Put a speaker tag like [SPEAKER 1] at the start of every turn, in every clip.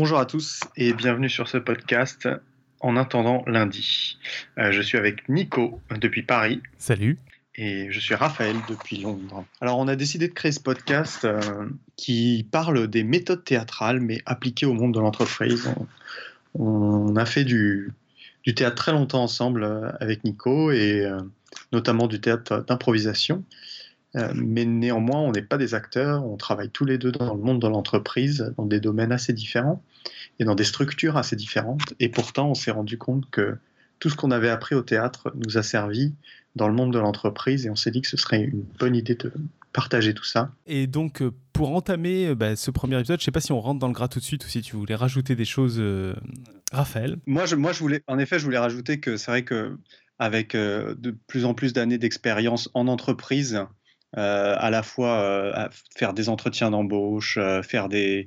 [SPEAKER 1] Bonjour à tous et bienvenue sur ce podcast en attendant lundi. Euh, je suis avec Nico depuis Paris.
[SPEAKER 2] Salut.
[SPEAKER 1] Et je suis Raphaël depuis Londres. Alors on a décidé de créer ce podcast euh, qui parle des méthodes théâtrales mais appliquées au monde de l'entreprise. On, on, a fait du, du, théâtre très longtemps ensemble euh, avec Nico et notamment du théâtre d'improvisation. Euh, mais néanmoins, on n'est pas des acteurs, on travaille tous les deux dans le monde de l'entreprise, dans des domaines assez différents et dans des structures assez différentes. Et pourtant, on s'est rendu compte que tout ce qu'on avait appris au théâtre nous a servi dans le monde de l'entreprise et on s'est dit que ce serait une bonne idée de partager tout ça.
[SPEAKER 2] Et donc, euh, pour entamer euh, bah, ce premier épisode, je ne sais pas si on rentre dans le gras tout de suite ou si tu voulais rajouter des choses, Raphaël.
[SPEAKER 1] Moi je, moi, je voulais, en effet, je voulais rajouter que c'est vrai que avec de plus en plus d'années d'expérience en entreprise, euh, à la fois euh, faire des entretiens d'embauche, euh, faire des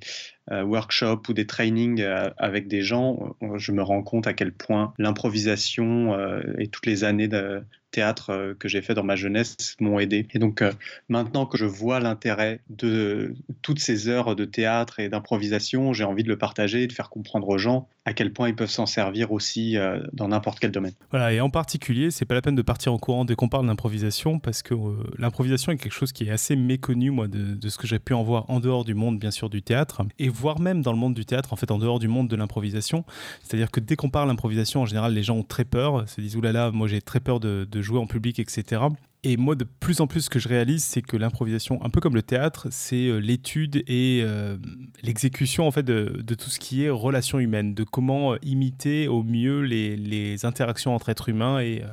[SPEAKER 1] workshops ou des trainings avec des gens, je me rends compte à quel point l'improvisation et toutes les années de, théâtre euh, que j'ai fait dans ma jeunesse m'ont aidé. Et donc euh, maintenant que je vois l'intérêt de toutes ces heures de théâtre et d'improvisation, j'ai envie de le partager et de faire comprendre aux gens à quel point ils peuvent s'en servir aussi euh, dans n'importe quel domaine.
[SPEAKER 2] Voilà, et en particulier, c'est pas la peine de partir en courant dès qu'on parle d'improvisation parce que l'improvisation est quelque chose qui est assez méconnu, moi, de, ce que j'ai pu en voir en dehors du monde, bien sûr, du théâtre, et voire même dans le monde du théâtre, en fait, en dehors du monde de l'improvisation. C'est-à-dire que dès qu'on parle d'improvisation, en général, les gens ont très peur, se disent, oulala, moi j'ai très peur de jouer en public, etc. Et moi, de plus en plus, ce que je réalise, c'est que l'improvisation, un peu comme le théâtre, c'est euh, l'étude et euh, l'exécution en fait de, tout ce qui est relations humaines, de comment euh, imiter au mieux les, interactions entre êtres humains et,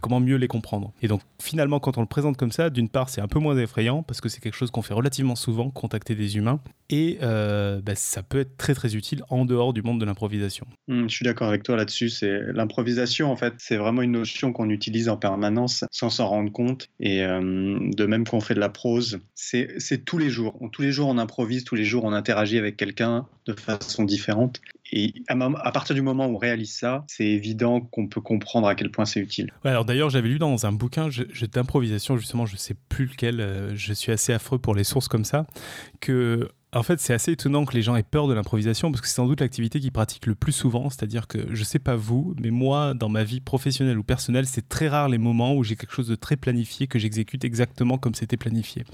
[SPEAKER 2] comment mieux les comprendre. Et donc, finalement, quand on le présente comme ça, d'une part, c'est un peu moins effrayant parce que c'est quelque chose qu'on fait relativement souvent, contacter des humains, et bah, ça peut être très très utile en dehors du monde de l'improvisation.
[SPEAKER 1] Mmh, je suis d'accord avec toi là-dessus. C'est l'improvisation, en fait, c'est vraiment une notion qu'on utilise en permanence sans s'en rendre compte et euh, de même qu'on fait de la prose, c'est tous les jours. Tous les jours, on improvise, tous les jours, on interagit avec quelqu'un de façon différente. Et à, partir du moment où on réalise ça, c'est évident qu'on peut comprendre à quel point c'est utile.
[SPEAKER 2] alors d'ailleurs, j'avais lu dans un bouquin d'improvisation, justement, je sais plus lequel, euh, je suis assez affreux pour les sources comme ça, que en fait, c'est assez étonnant que les gens aient peur de l'improvisation parce que c'est sans doute l'activité qu'ils pratiquent le plus souvent. C'est-à-dire que je sais pas vous, mais moi, dans ma vie professionnelle ou personnelle, c'est très rare les moments où j'ai quelque chose de très planifié que j'exécute exactement comme c'était planifié.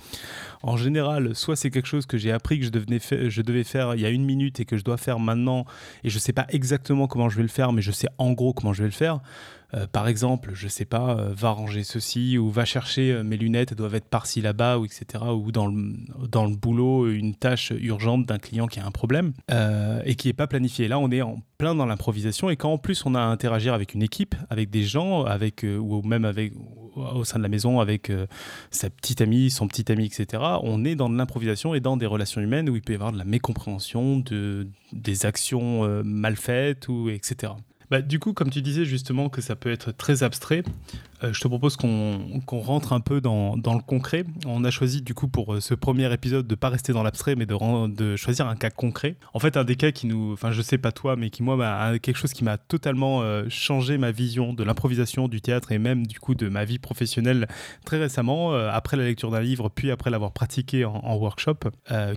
[SPEAKER 2] En général, soit c'est quelque chose que j'ai appris que je devais faire il y a une minute et que je dois faire maintenant et je sais pas exactement comment je vais le faire, mais je sais en gros comment je vais le faire. Euh, par exemple, je sais pas, euh, va ranger ceci ou va chercher euh, mes lunettes, elles doivent être par-ci là-bas ou etc. Ou dans le, dans le boulot, une tâche urgente d'un client qui a un problème et qui n'est pas planifié. Là, on est en plein dans l'improvisation et quand en plus on a à interagir avec une équipe, avec des gens, avec ou même avec au sein de la maison avec sa petite amie, son petit ami, etc. On est dans de l'improvisation et dans des relations humaines où il peut y avoir de la mécompréhension, de, des actions mal faites ou etc. Bah, du coup, comme tu disais justement que ça peut être très abstrait, je te propose qu'on rentre un peu dans, dans, le concret. On a choisi du coup pour euh, ce premier épisode de pas rester dans l'abstrait, mais de, choisir un cas concret. En fait, un des cas qui nous, enfin je sais pas toi, mais qui moi m'a quelque chose qui m'a totalement euh, changé ma vision de l'improvisation, du théâtre et même du coup de ma vie professionnelle très récemment, après la lecture d'un livre, puis après l'avoir pratiqué en, workshop,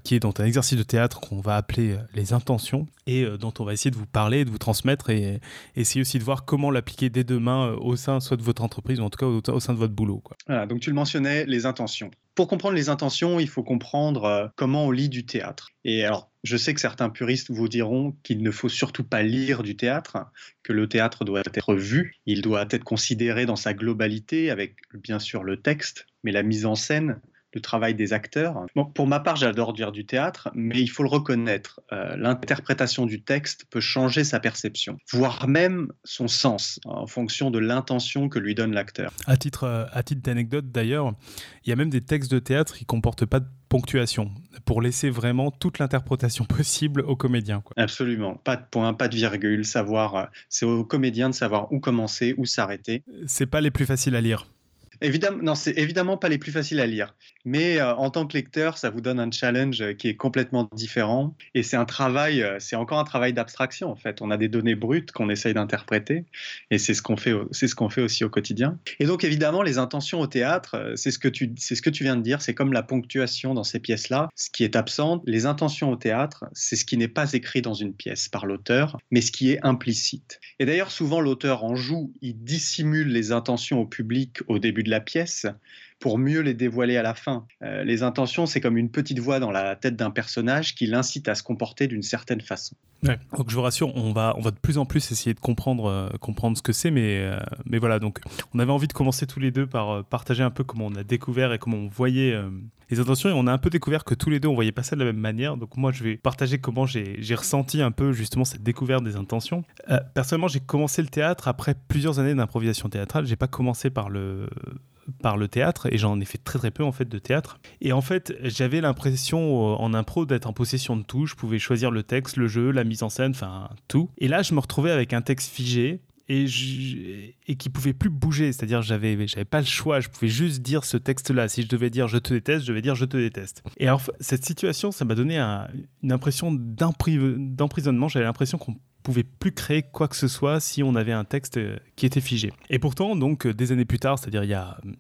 [SPEAKER 2] qui est donc un exercice de théâtre qu'on va appeler les intentions et dont on va essayer de vous parler, de vous transmettre et essayer aussi de voir comment l'appliquer dès demain au sein soit de votre entreprise en tout cas au, sein de votre boulot.
[SPEAKER 1] Voilà, donc tu le mentionnais, les intentions. Pour comprendre les intentions, il faut comprendre euh, comment on lit du théâtre. Et alors, je sais que certains puristes vous diront qu'il ne faut surtout pas lire du théâtre, que le théâtre doit être vu, il doit être considéré dans sa globalité, avec bien sûr le texte, mais la mise en scène, le travail des acteurs. Bon, pour ma part, j'adore dire du théâtre, mais il faut le reconnaître. Euh, l'interprétation du texte peut changer sa perception, voire même son sens, en fonction de l'intention que lui donne l'acteur.
[SPEAKER 2] À titre, euh, à titre d'anecdote d'ailleurs, il y a même des textes de théâtre qui comportent pas de ponctuation pour laisser vraiment toute l'interprétation possible aux comédiens.
[SPEAKER 1] Absolument, pas de point, pas de virgule, savoir, euh, c'est aux comédiens de savoir où commencer, où s'arrêter.
[SPEAKER 2] C'est pas les plus faciles à lire.
[SPEAKER 1] Évidemment, non, c'est évidemment pas les plus faciles à lire. Mais euh, en tant que lecteur, ça vous donne un challenge euh, qui est complètement différent. Et c'est un travail, euh, c'est encore un travail d'abstraction en fait. On a des données brutes qu'on essaye d'interpréter. Et c'est ce qu'on fait, c'est ce qu'on fait aussi au quotidien. Et donc évidemment, les intentions au théâtre, c'est ce que tu, c'est ce que tu viens de dire. C'est comme la ponctuation dans ces pièces-là. Ce qui est absent, les intentions au théâtre, c'est ce qui n'est pas écrit dans une pièce par l'auteur, mais ce qui est implicite. Et d'ailleurs, souvent l'auteur en joue, il dissimule les intentions au public au début la pièce pour mieux les dévoiler à la fin. Euh, les intentions, c'est comme une petite voix dans la tête d'un personnage qui l'incite à se comporter d'une certaine façon.
[SPEAKER 2] Donc je vous rassure, on va, on va de plus en plus essayer de comprendre, euh, comprendre ce que c'est, mais, euh, mais voilà, donc on avait envie de commencer tous les deux par partager un peu comment on a découvert et comment on voyait les intentions, et on a un peu découvert que tous les deux on voyait pas ça de la même manière, donc moi je vais partager comment j'ai ressenti un peu justement cette découverte des intentions. personnellement, j'ai commencé le théâtre après plusieurs années d'improvisation théâtrale, j'ai pas commencé par le par le théâtre et j'en ai fait très très peu en fait de théâtre. Et en fait, j'avais l'impression euh, en impro d'être en possession de tout. Je pouvais choisir le texte, le jeu, la mise en scène, enfin tout. Et là, je me retrouvais avec un texte figé et, et qui pouvait plus bouger. C'est-à-dire, j'avais, j'avais pas le choix. Je pouvais juste dire ce texte-là. Si je devais dire je te déteste, je devais dire je te déteste. Et alors, cette situation, ça m'a donné une impression d'emprisonnement. J'avais l'impression qu'on pouvait plus créer quoi que ce soit si on avait un texte euh, qui était figé. Et pourtant, donc, euh, des années plus tard, c'est-à-dire il,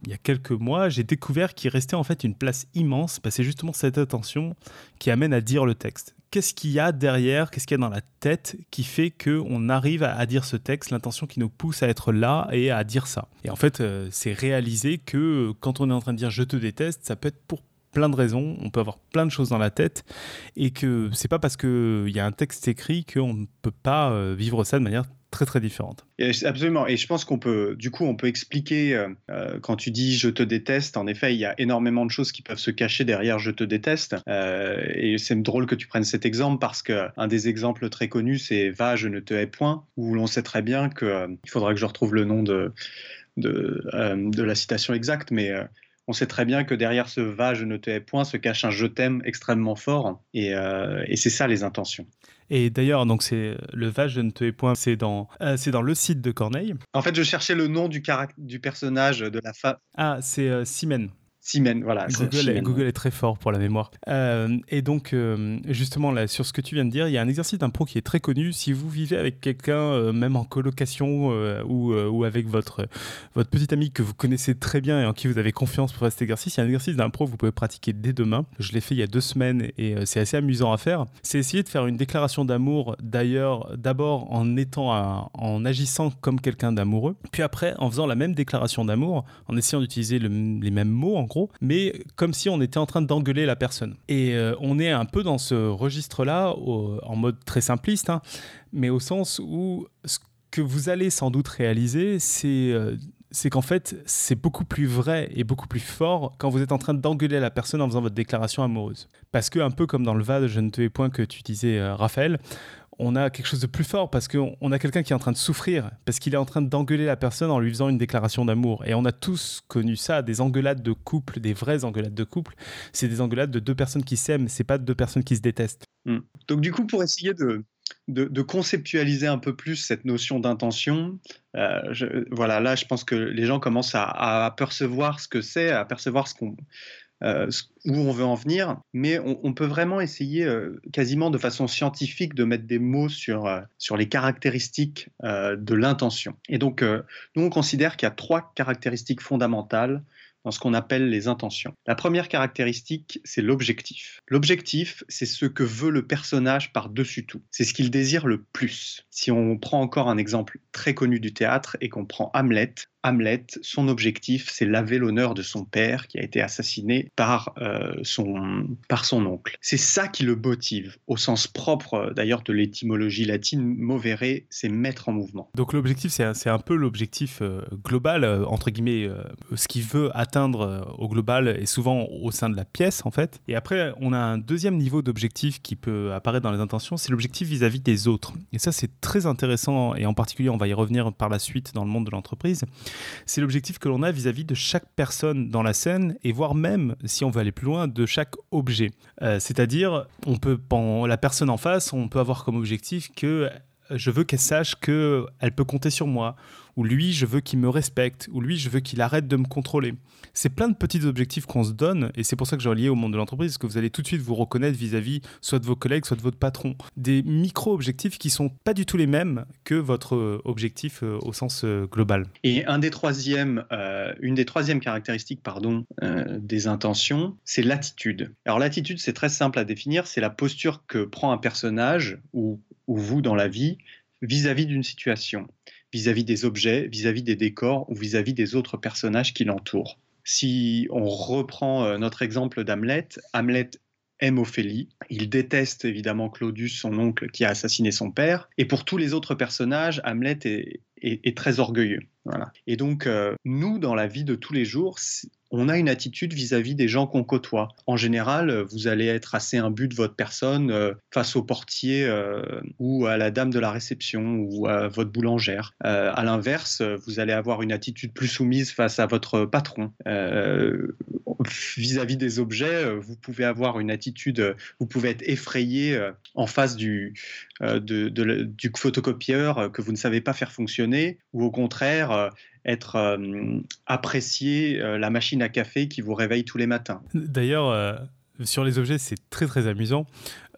[SPEAKER 2] il y a quelques mois, j'ai découvert qu'il restait en fait une place immense. Bah, c'est justement cette attention qui amène à dire le texte. Qu'est-ce qu'il y a derrière, qu'est-ce qu'il y a dans la tête qui fait qu'on arrive à, dire ce texte, l'intention qui nous pousse à être là et à dire ça. Et en fait, euh, c'est réaliser que quand on est en train de dire je te déteste, ça peut être pour plein de raisons, on peut avoir plein de choses dans la tête, et que c'est pas parce qu'il y a un texte écrit qu'on ne peut pas euh, vivre ça de manière très très différente.
[SPEAKER 1] absolument. Et je pense qu'on peut, du coup, on peut expliquer euh, euh, quand tu dis je te déteste. En effet, il y a énormément de choses qui peuvent se cacher derrière je te déteste. et c'est drôle que tu prennes cet exemple parce que un des exemples très connus, c'est va, je ne te hais point, où l'on sait très bien que il faudra que je retrouve le nom de de, de la citation exacte, mais on sait très bien que derrière ce va, je ne te hais point se cache un je t'aime extrêmement fort. Euh, et, c'est ça les intentions.
[SPEAKER 2] Et d'ailleurs, donc c'est le va, je ne te hais point, c'est dans, euh, c'est dans le site de Corneille.
[SPEAKER 1] En fait, je cherchais le nom du, du personnage de la femme.
[SPEAKER 2] Ah, c'est euh, Simen.
[SPEAKER 1] Siemens, voilà.
[SPEAKER 2] Google, est, très fort pour la mémoire. Euh, et donc, euh, justement, là, sur ce que tu viens de dire, il y a un exercice d'impro qui est très connu. Si vous vivez avec quelqu'un, euh, même en colocation ou, ou, avec votre, votre petit ami que vous connaissez très bien et en qui vous avez confiance pour faire cet exercice, il y a un exercice d'impro que vous pouvez pratiquer dès demain. Je l'ai fait il y a deux semaines et c'est assez amusant à faire. C'est essayer de faire une déclaration d'amour, d'ailleurs, d'abord en étant en agissant comme quelqu'un d'amoureux, puis après en faisant la même déclaration d'amour, en essayant d'utiliser les mêmes mots en gros mais comme si on était en train d'engueuler la personne. Et euh, on est un peu dans ce registre-là, en mode très simpliste, hein, mais au sens où ce que vous allez sans doute réaliser, c'est euh, c'est qu'en fait, c'est beaucoup plus vrai et beaucoup plus fort quand vous êtes en train d'engueuler la personne en faisant votre déclaration amoureuse. Parce que, un peu comme dans le va de Je ne te hais point que tu disais, euh, Raphaël, on a quelque chose de plus fort parce qu'on a quelqu'un qui est en train de souffrir, parce qu'il est en train d'engueuler la personne en lui faisant une déclaration d'amour. Et on a tous connu ça, des engueulades de couple, des vraies engueulades de couple. C'est des engueulades de deux personnes qui s'aiment, c'est pas deux personnes qui se détestent.
[SPEAKER 1] Hmm. Donc du coup, pour essayer de, conceptualiser un peu plus cette notion d'intention, euh, voilà, là, je pense que les gens commencent à percevoir ce que c'est, à percevoir ce qu'on euh, où on veut en venir, mais on, peut vraiment essayer euh, quasiment de façon scientifique de mettre des mots sur, euh, sur les caractéristiques de l'intention. Et donc, nous, on considère qu'il y a trois caractéristiques fondamentales dans ce qu'on appelle les intentions. La première caractéristique, c'est l'objectif. L'objectif, c'est ce que veut le personnage par-dessus tout. C'est ce qu'il désire le plus. Si on prend encore un exemple très connu du théâtre et qu'on prend Hamlet, Hamlet, son objectif, c'est laver l'honneur de son père qui a été assassiné par, euh, son, par son oncle. C'est ça qui le motive, au sens propre euh, d'ailleurs de l'étymologie latine, movere, c'est mettre en mouvement.
[SPEAKER 2] Donc l'objectif, c'est un, peu l'objectif euh, global, entre guillemets, ce qu'il veut atteindre au global et souvent au sein de la pièce en fait. Et après, on a un deuxième niveau d'objectif qui peut apparaître dans les intentions, c'est l'objectif vis-à-vis des autres. Et ça, c'est très intéressant et en particulier, on va y revenir par la suite dans le monde de l'entreprise c'est l'objectif que l'on a vis-à-vis de chaque personne dans la scène et voire même, si on veut aller plus loin, de chaque objet. Euh, c'est-à-dire, on peut, la personne en face, on peut avoir comme objectif que je veux qu'elle sache qu'elle peut compter sur moi, ou lui, je veux qu'il me respecte, ou lui, je veux qu'il arrête de me contrôler. C'est plein de petits objectifs qu'on se donne, et c'est pour ça que j'ai relié au monde de l'entreprise, parce que vous allez tout de suite vous reconnaître vis-à-vis soit de vos collègues, soit de votre patron. Des micro-objectifs qui sont pas du tout les mêmes que votre euh, objectif euh, au sens euh, global.
[SPEAKER 1] Et une des troisièmes caractéristiques pardon, des intentions, c'est l'attitude. Alors l'attitude, c'est très simple à définir, c'est la posture que prend un personnage ou vous dans la vie vis-à-vis d'une situation, vis-à-vis des objets, vis-à-vis des décors ou vis-à-vis des autres personnages qui l'entourent. Si on reprend euh, notre exemple d'Hamlet, Hamlet aime Ophélie, il déteste évidemment Claudius, son oncle qui a assassiné son père, et pour tous les autres personnages, Hamlet est, très orgueilleux. Et donc, euh, nous, dans la vie de tous les jours, on a une attitude vis-à-vis des gens qu'on côtoie. En général, vous allez être assez imbu de votre personne euh, face au portier euh, ou à la dame de la réception ou à votre boulangère. Euh, à l'inverse, vous allez avoir une attitude plus soumise face à votre patron. Vis-à-vis des objets, vous pouvez avoir une attitude, vous pouvez être effrayé en face du, du photocopieur que vous ne savez pas faire fonctionner, ou au contraire, être euh, apprécié euh, la machine à café qui vous réveille tous les matins.
[SPEAKER 2] D'ailleurs, euh, sur les objets, c'est très très amusant.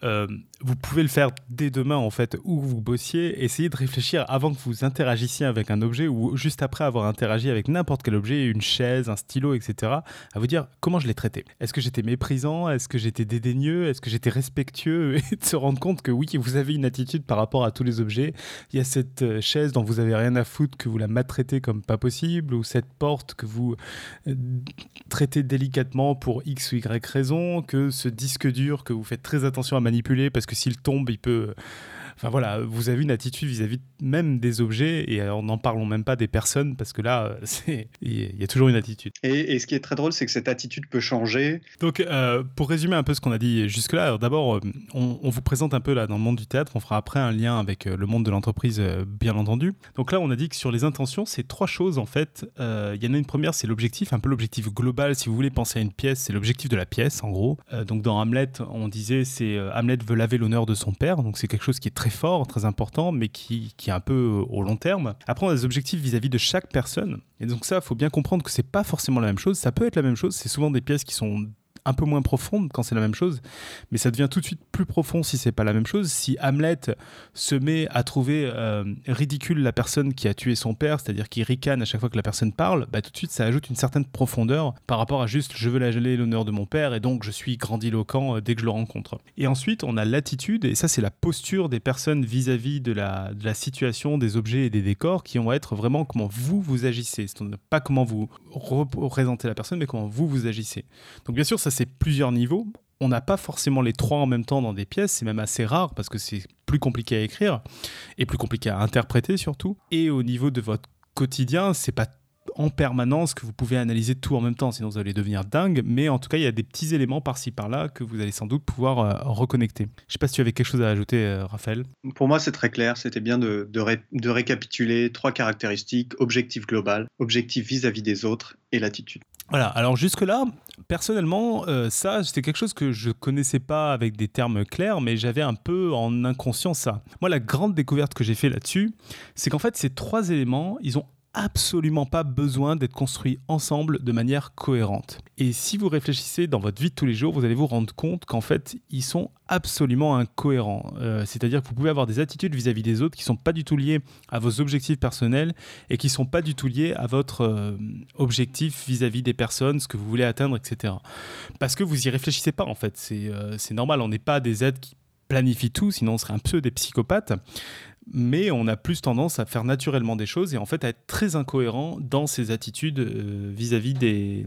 [SPEAKER 2] Euh, vous pouvez le faire dès demain en fait où vous bossiez. Essayez de réfléchir avant que vous interagissiez avec un objet ou juste après avoir interagi avec n'importe quel objet, une chaise, un stylo, etc. À vous dire comment je l'ai traité. Est-ce que j'étais méprisant? Est-ce que j'étais dédaigneux? Est-ce que j'étais respectueux? Et de se rendre compte que oui, vous avez une attitude par rapport à tous les objets. Il y a cette euh, chaise dont vous avez rien à foutre que vous la maltraitez comme pas possible ou cette porte que vous euh, traitez délicatement pour x ou y raison, que ce disque dur que vous faites très attention à manipuler parce que s'il tombe, il peut Enfin voilà, vous avez une attitude vis-à-vis même des objets et euh, n'en parlons même pas des personnes parce que là, c'est il y a toujours une attitude.
[SPEAKER 1] Et, ce qui est très drôle, c'est que cette attitude peut changer.
[SPEAKER 2] Donc, euh, pour résumer un peu ce qu'on a dit jusque-là, d'abord, euh, on, vous présente un peu là dans le monde du théâtre. On fera après un lien avec le monde de l'entreprise, bien entendu. Donc là, on a dit que sur les intentions, c'est trois choses en fait. Il y en a une première, c'est l'objectif, un peu l'objectif global. Si vous voulez penser à une pièce, c'est l'objectif de la pièce, en gros. donc dans Hamlet, on disait c'est Hamlet veut laver l'honneur de son père. Donc c'est quelque chose qui est très fort, très important, mais qui, est un peu euh, au long terme. Après, on a des objectifs vis-à-vis de chaque personne. Et donc ça, il faut bien comprendre que c'est pas forcément la même chose. Ça peut être la même chose. C'est souvent des pièces qui sont un peu moins profonde quand c'est la même chose, mais ça devient tout de suite plus profond si c'est pas la même chose. Si Hamlet se met à trouver euh, ridicule la personne qui a tué son père, c'est-à-dire qu'il ricane à chaque fois que la personne parle, bah, tout de suite ça ajoute une certaine profondeur par rapport à juste je veux la l'honneur de mon père et donc je suis grandiloquent euh, dès que je le rencontre. Et ensuite on a l'attitude, et ça c'est la posture des personnes vis-à-vis de, la, de la situation, des objets et des décors qui vont être vraiment comment vous vous agissez, pas comment vous représentez la personne, mais comment vous vous agissez. Donc bien sûr ça c'est plusieurs niveaux. On n'a pas forcément les trois en même temps dans des pièces, c'est même assez rare parce que c'est plus compliqué à écrire et plus compliqué à interpréter surtout. Et au niveau de votre quotidien, c'est pas en permanence que vous pouvez analyser tout en même temps, sinon vous allez devenir dingue. Mais en tout cas, il y a des petits éléments par-ci par-là que vous allez sans doute pouvoir euh, reconnecter. Je sais pas si tu avais quelque chose à ajouter, euh, Raphaël.
[SPEAKER 1] Pour moi, c'est très clair. C'était bien de, de, récapituler trois caractéristiques objectif global, objectif vis-à-vis des autres et l'attitude.
[SPEAKER 2] Voilà, alors jusque-là, personnellement, euh, ça, c'était quelque chose que je connaissais pas avec des termes clairs, mais j'avais un peu en inconscient ça. Moi, la grande découverte que j'ai fait là-dessus, c'est qu'en fait, ces trois éléments, ils ont absolument pas besoin d'être construits ensemble de manière cohérente. Et si vous réfléchissez dans votre vie de tous les jours, vous allez vous rendre compte qu'en fait, ils sont absolument incohérents. Euh, c'est-à-dire que vous pouvez avoir des attitudes vis-à-vis des autres qui sont pas du tout liées à vos objectifs personnels et qui sont pas du tout liées à votre euh, objectif vis-à-vis des personnes, ce que vous voulez atteindre, etc. Parce que vous y réfléchissez pas en fait. C'est euh, normal. On n'est pas des êtres qui planifient tout, sinon on serait un peu des psychopathes mais on a plus tendance à faire naturellement des choses et en fait à être très incohérent dans ses attitudes euh, vis-à-vis des,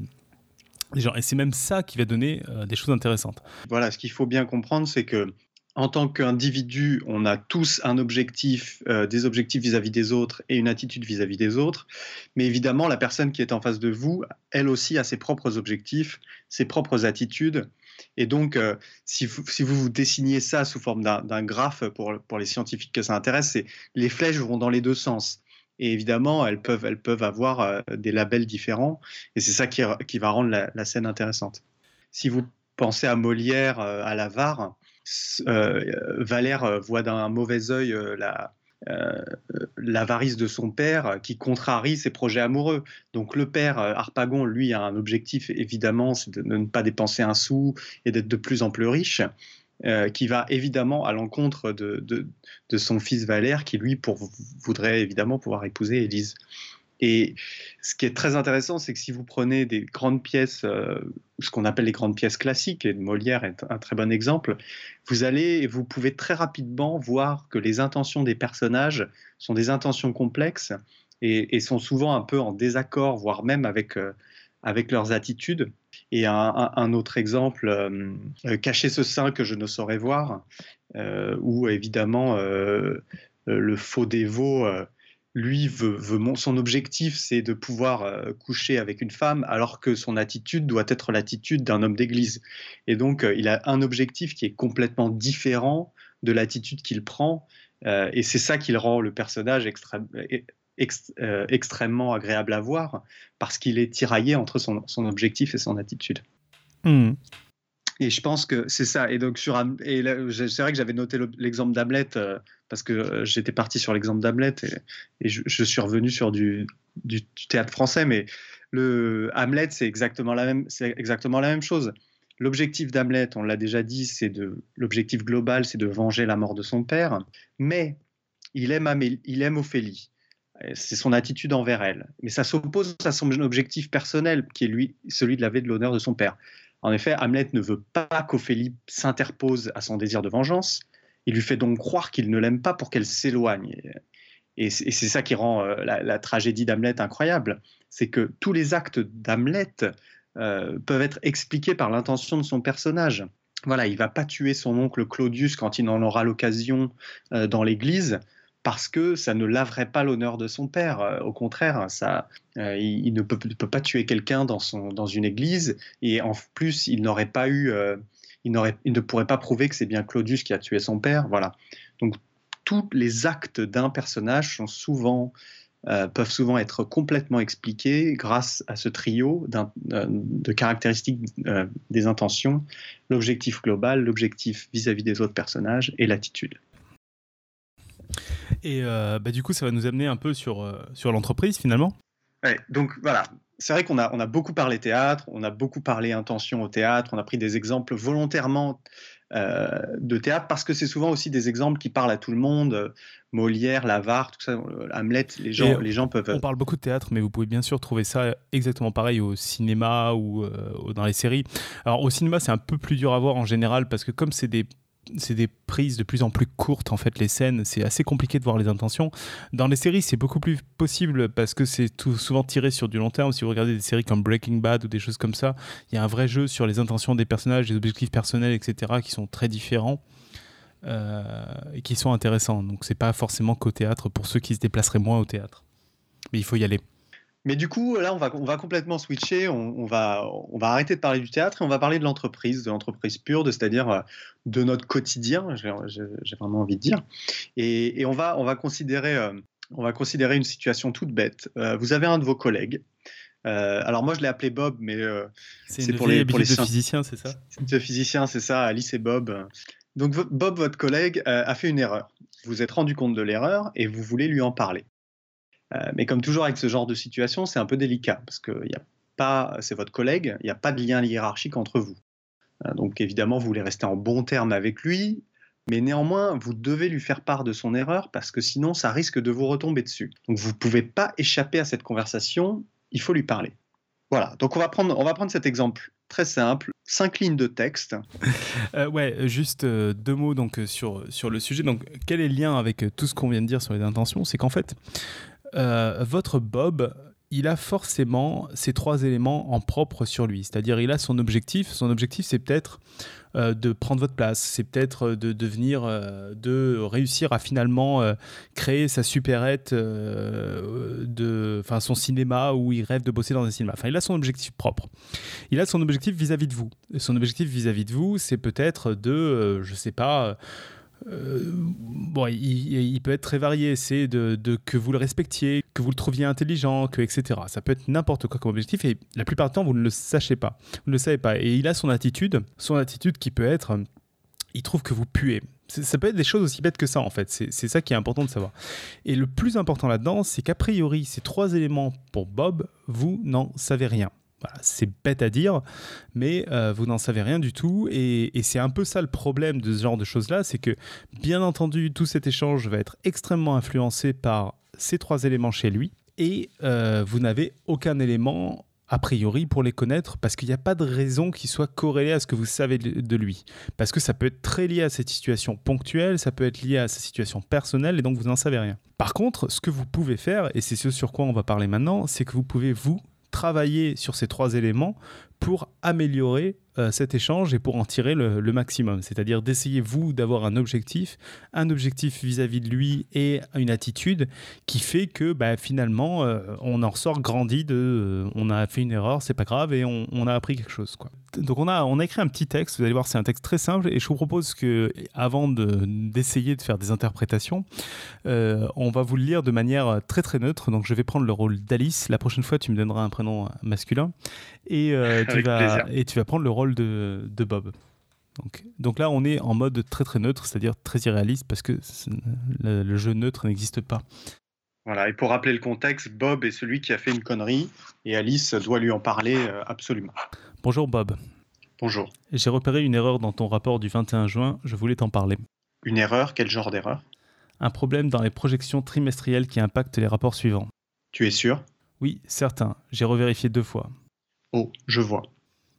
[SPEAKER 2] gens. Et c'est même ça qui va donner euh, des choses intéressantes.
[SPEAKER 1] Voilà, ce qu'il faut bien comprendre, c'est que en tant qu'individu, on a tous un objectif, euh, des objectifs vis-à-vis des autres et une attitude vis-à-vis des autres. Mais évidemment, la personne qui est en face de vous, elle aussi a ses propres objectifs, ses propres attitudes et donc, euh, si, vous, si, vous, dessiniez ça sous forme d'un graphe pour, les scientifiques que ça intéresse, les flèches vont dans les deux sens. Et évidemment, elles peuvent, avoir euh, des labels différents. Et c'est ça qui, va rendre la, scène intéressante. Si vous pensez à Molière, euh, à l'avare, Valère voit d'un mauvais œil la, l'avarice de son père qui contrarie ses projets amoureux. Donc le père Harpagon, lui, a un objectif évidemment, c'est de ne pas dépenser un sou et d'être de plus en plus riche. qui va évidemment à l'encontre de, de, son fils Valère, qui lui pour, voudrait évidemment pouvoir épouser Élise. Et ce qui est très intéressant, c'est que si vous prenez des grandes pièces, euh, ce qu'on appelle les grandes pièces classiques, et Molière est un très bon exemple, vous allez, vous pouvez très rapidement voir que les intentions des personnages sont des intentions complexes et, sont souvent un peu en désaccord, voire même avec, euh, avec leurs attitudes. Et un, autre exemple, euh, Cacher ce sein que je ne saurais voir, où évidemment le faux dévot lui veut, son objectif c'est de pouvoir euh, coucher avec une femme alors que son attitude doit être l'attitude d'un homme d'église et donc euh, il a un objectif qui est complètement différent de l'attitude qu'il prend euh, et c'est ça qui le rend le personnage extrêmement agréable à voir parce qu'il est tiraillé entre son, objectif et son attitude mmh. Et je pense que c'est ça. Et donc, sur et c'est vrai que j'avais noté l'exemple d'Hamlet parce que euh, j'étais parti sur l'exemple d'Hamlet et, je, suis revenu sur du, théâtre français. Mais le Hamlet, c'est exactement la même, chose. L'objectif d'Hamlet, on l'a déjà dit, c'est de l'objectif global, c'est de venger la mort de son père. Mais il aime il aime Ophélie. C'est son attitude envers elle. Mais ça s'oppose à son objectif personnel, qui est lui, celui de laver de l'honneur de son père. En effet, Hamlet ne veut pas qu'Ophélie s'interpose à son désir de vengeance. Il lui fait donc croire qu'il ne l'aime pas pour qu'elle s'éloigne. Et c'est ça qui rend euh, la, tragédie d'Hamlet incroyable. C'est que tous les actes d'Hamlet euh, peuvent être expliqués par l'intention de son personnage. Voilà, il va pas tuer son oncle Claudius quand il en aura l'occasion euh, dans l'église parce que ça ne laverait pas l'honneur de son père. Au contraire, ça, il, ne peut, pas tuer quelqu'un dans, dans une église, et en plus, il n'aurait pas eu, il, il ne pourrait pas prouver que c'est bien Claudius qui a tué son père. Voilà. Donc tous les actes d'un personnage sont souvent peuvent souvent être complètement expliqués grâce à ce trio de caractéristiques des intentions, l'objectif global, l'objectif vis-à-vis des autres personnages et l'attitude.
[SPEAKER 2] Et euh, bah, du coup, ça va nous amener un peu sur, euh, sur l'entreprise finalement.
[SPEAKER 1] Ouais, donc voilà, c'est vrai qu'on a, on a beaucoup parlé théâtre, on a beaucoup parlé intention au théâtre, on a pris des exemples volontairement euh, de théâtre parce que c'est souvent aussi des exemples qui parlent à tout le monde. Molière, Lavare, tout ça, Hamlet, les gens, les gens peuvent.
[SPEAKER 2] On parle beaucoup de théâtre, mais vous pouvez bien sûr trouver ça exactement pareil au cinéma ou dans les séries. Alors au cinéma, c'est un peu plus dur à voir en général parce que comme c'est des c'est des prises de plus en plus courtes en fait les scènes. C'est assez compliqué de voir les intentions. Dans les séries c'est beaucoup plus possible parce que c'est tout souvent tiré sur du long terme. Si vous regardez des séries comme Breaking Bad ou des choses comme ça il y a un vrai jeu sur les intentions des personnages les objectifs personnels etc qui sont très différents euh, et qui sont intéressants. Donc c'est pas forcément qu'au théâtre pour ceux qui se déplaceraient moins au théâtre. Mais il faut y aller
[SPEAKER 1] mais du coup, là, on va, on va complètement switcher. On, va, on va arrêter de parler du théâtre et on va parler de l'entreprise, de l'entreprise pure, c'est-à-dire euh, de notre quotidien, j'ai vraiment envie de dire. Et, on, va, on, va considérer, euh, on va considérer une situation toute bête. Euh, vous avez un de vos collègues. alors moi, je l'ai appelé Bob, mais
[SPEAKER 2] c'est pour les, pour les physiciens, c'est ça?
[SPEAKER 1] De physiciens, c'est ça. Alice et Bob. Donc Bob, votre collègue, a fait une erreur. Vous êtes rendu compte de l'erreur et vous voulez lui en parler. Euh, mais comme toujours avec ce genre de situation, c'est un peu délicat parce que c'est votre collègue, il n'y a pas de lien hiérarchique entre vous. Euh, donc évidemment, vous voulez rester en bon terme avec lui, mais néanmoins, vous devez lui faire part de son erreur parce que sinon, ça risque de vous retomber dessus. Donc vous ne pouvez pas échapper à cette conversation, il faut lui parler. Voilà, donc on va prendre, on va prendre cet exemple très simple, cinq lignes de texte.
[SPEAKER 2] Euh, ouais, juste deux mots donc sur, sur le sujet. Donc quel est le lien avec tout ce qu'on vient de dire sur les intentions? C'est qu'en fait, euh, votre Bob, il a forcément ces trois éléments en propre sur lui. C'est-à-dire, il a son objectif. Son objectif, c'est peut-être euh, de prendre votre place. C'est peut-être de devenir, euh, de réussir à finalement créer sa supérette, de, enfin son cinéma où il rêve de bosser dans un cinéma. Enfin, il a son objectif propre. Il a son objectif vis-à-vis de vous. son objectif vis-à-vis -vis de vous, c'est peut-être de, je sais pas euh, bon, il, peut être très varié. C'est de, que vous le respectiez, que vous le trouviez intelligent, que etc. Ça peut être n'importe quoi comme objectif et la plupart du temps vous ne le sachez pas, vous ne le savez pas. Et il a son attitude, son attitude qui peut être il trouve que vous puez. Ça peut être des choses aussi bêtes que ça, en fait. C'est ça qui est important de savoir. Et le plus important là-dedans, c'est qu'a priori, ces trois éléments pour Bob, vous n'en savez rien. C'est bête à dire, mais euh, vous n'en savez rien du tout. Et, c'est un peu ça le problème de ce genre de choses-là, c'est que, bien entendu, tout cet échange va être extrêmement influencé par ces trois éléments chez lui. Et euh, vous n'avez aucun élément a priori pour les connaître parce qu'il n'y a pas de raison qui soit corrélé à ce que vous savez de lui. Parce que ça peut être très lié à cette situation ponctuelle, ça peut être lié à sa situation personnelle et donc vous n'en savez rien. Par contre, ce que vous pouvez faire, et c'est ce sur quoi on va parler maintenant, c'est que vous pouvez vous travailler sur ces trois éléments pour améliorer euh, cet échange et pour en tirer le, maximum. C'est-à-dire d'essayer, vous, d'avoir un objectif, un objectif vis-à-vis de lui et une attitude qui fait que bah, finalement, euh, on en ressort grandi de euh, on a fait une erreur, c'est pas grave et on, a appris quelque chose. Quoi. Donc on a, on a écrit un petit texte, vous allez voir, c'est un texte très simple et je vous propose que, avant d'essayer de, faire des interprétations, on va vous le lire de manière très très neutre. Donc je vais prendre le rôle d'Alice. La prochaine fois, tu me donneras un prénom masculin et, tu, vas, et tu vas prendre le rôle de, Bob. Donc, donc, là, on est en mode très très neutre, c'est-à-dire très irréaliste, parce que le, jeu neutre n'existe pas.
[SPEAKER 1] Voilà, et pour rappeler le contexte, Bob est celui qui a fait une connerie, et Alice doit lui en parler euh, absolument.
[SPEAKER 2] Bonjour Bob.
[SPEAKER 1] Bonjour.
[SPEAKER 2] J'ai repéré une erreur dans ton rapport du 21 juin, je voulais t'en parler.
[SPEAKER 1] Une erreur? Quel genre d'erreur?
[SPEAKER 2] Un problème dans les projections trimestrielles qui impactent les rapports suivants.
[SPEAKER 1] Tu es sûr?
[SPEAKER 2] Oui, certain. J'ai revérifié deux fois.
[SPEAKER 1] Oh, je vois.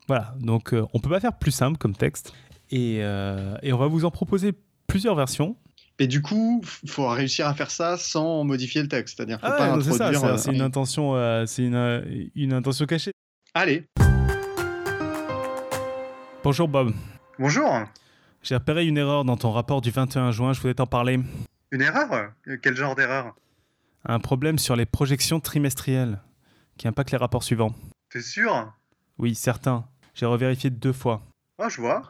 [SPEAKER 2] Voilà, donc euh, on peut pas faire plus simple comme texte. Et, euh, et, on va vous en proposer plusieurs versions.
[SPEAKER 1] Et du coup, il faut réussir à faire ça sans modifier le texte. C'est-à-dire faut
[SPEAKER 2] ah
[SPEAKER 1] pas introduire...
[SPEAKER 2] C'est une intention, euh, c'est une, une intention cachée.
[SPEAKER 1] Allez.
[SPEAKER 2] Bonjour Bob.
[SPEAKER 1] Bonjour.
[SPEAKER 2] J'ai repéré une erreur dans ton rapport du 21 juin, je voulais t'en parler.
[SPEAKER 1] Une erreur? Quel genre d'erreur?
[SPEAKER 2] Un problème sur les projections trimestrielles qui impactent les rapports suivants.
[SPEAKER 1] T'es sûr?
[SPEAKER 2] Oui, certain. J'ai revérifié deux fois.
[SPEAKER 1] Ah, je vois.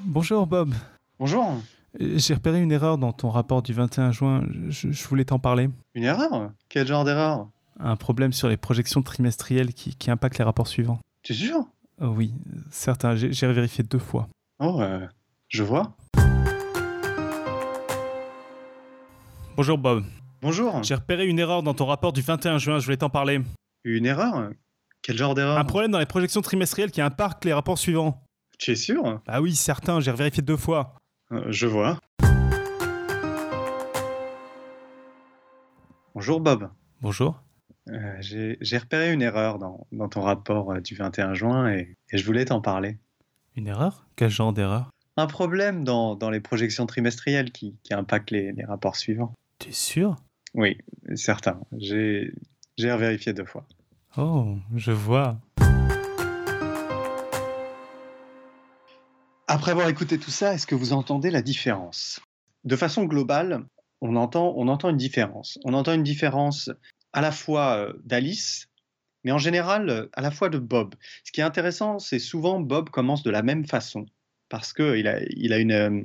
[SPEAKER 2] Bonjour Bob.
[SPEAKER 1] Bonjour.
[SPEAKER 2] J'ai repéré une erreur dans ton rapport du 21 juin. Je, voulais t'en parler.
[SPEAKER 1] Une erreur? Quel genre d'erreur?
[SPEAKER 2] Un problème sur les projections trimestrielles qui, impactent les rapports suivants.
[SPEAKER 1] Tu es sûr?
[SPEAKER 2] Oh Oui, certain. J'ai vérifié deux fois.
[SPEAKER 1] Oh, euh, je vois.
[SPEAKER 2] Bonjour Bob.
[SPEAKER 1] Bonjour.
[SPEAKER 2] J'ai repéré une erreur dans ton rapport du 21 juin. Je voulais t'en parler.
[SPEAKER 1] Une erreur Quel genre d'erreur
[SPEAKER 2] Un problème dans les projections trimestrielles qui impacte les rapports suivants.
[SPEAKER 1] Tu es sûr?
[SPEAKER 2] Ah oui, certain, j'ai vérifié deux fois.
[SPEAKER 1] Euh, je vois. Bonjour Bob.
[SPEAKER 2] Bonjour.
[SPEAKER 1] Euh, j'ai repéré une erreur dans, ton rapport euh, du 21 juin et, je voulais t'en parler.
[SPEAKER 2] Une erreur? Quel genre d'erreur?
[SPEAKER 1] Un problème dans, les projections trimestrielles qui, impactent les, les rapports suivants.
[SPEAKER 2] Tu es sûr?
[SPEAKER 1] Oui, certain. J'ai j'ai vérifié deux fois.
[SPEAKER 2] Oh, je vois.
[SPEAKER 1] Après avoir écouté tout ça, est-ce que vous entendez la différence? De façon globale, on entend, on entend une différence. On entend une différence à la fois euh, d'Alice, mais en général à la fois de Bob. Ce qui est intéressant, c'est souvent Bob commence de la même façon, parce que il a, il a une, euh,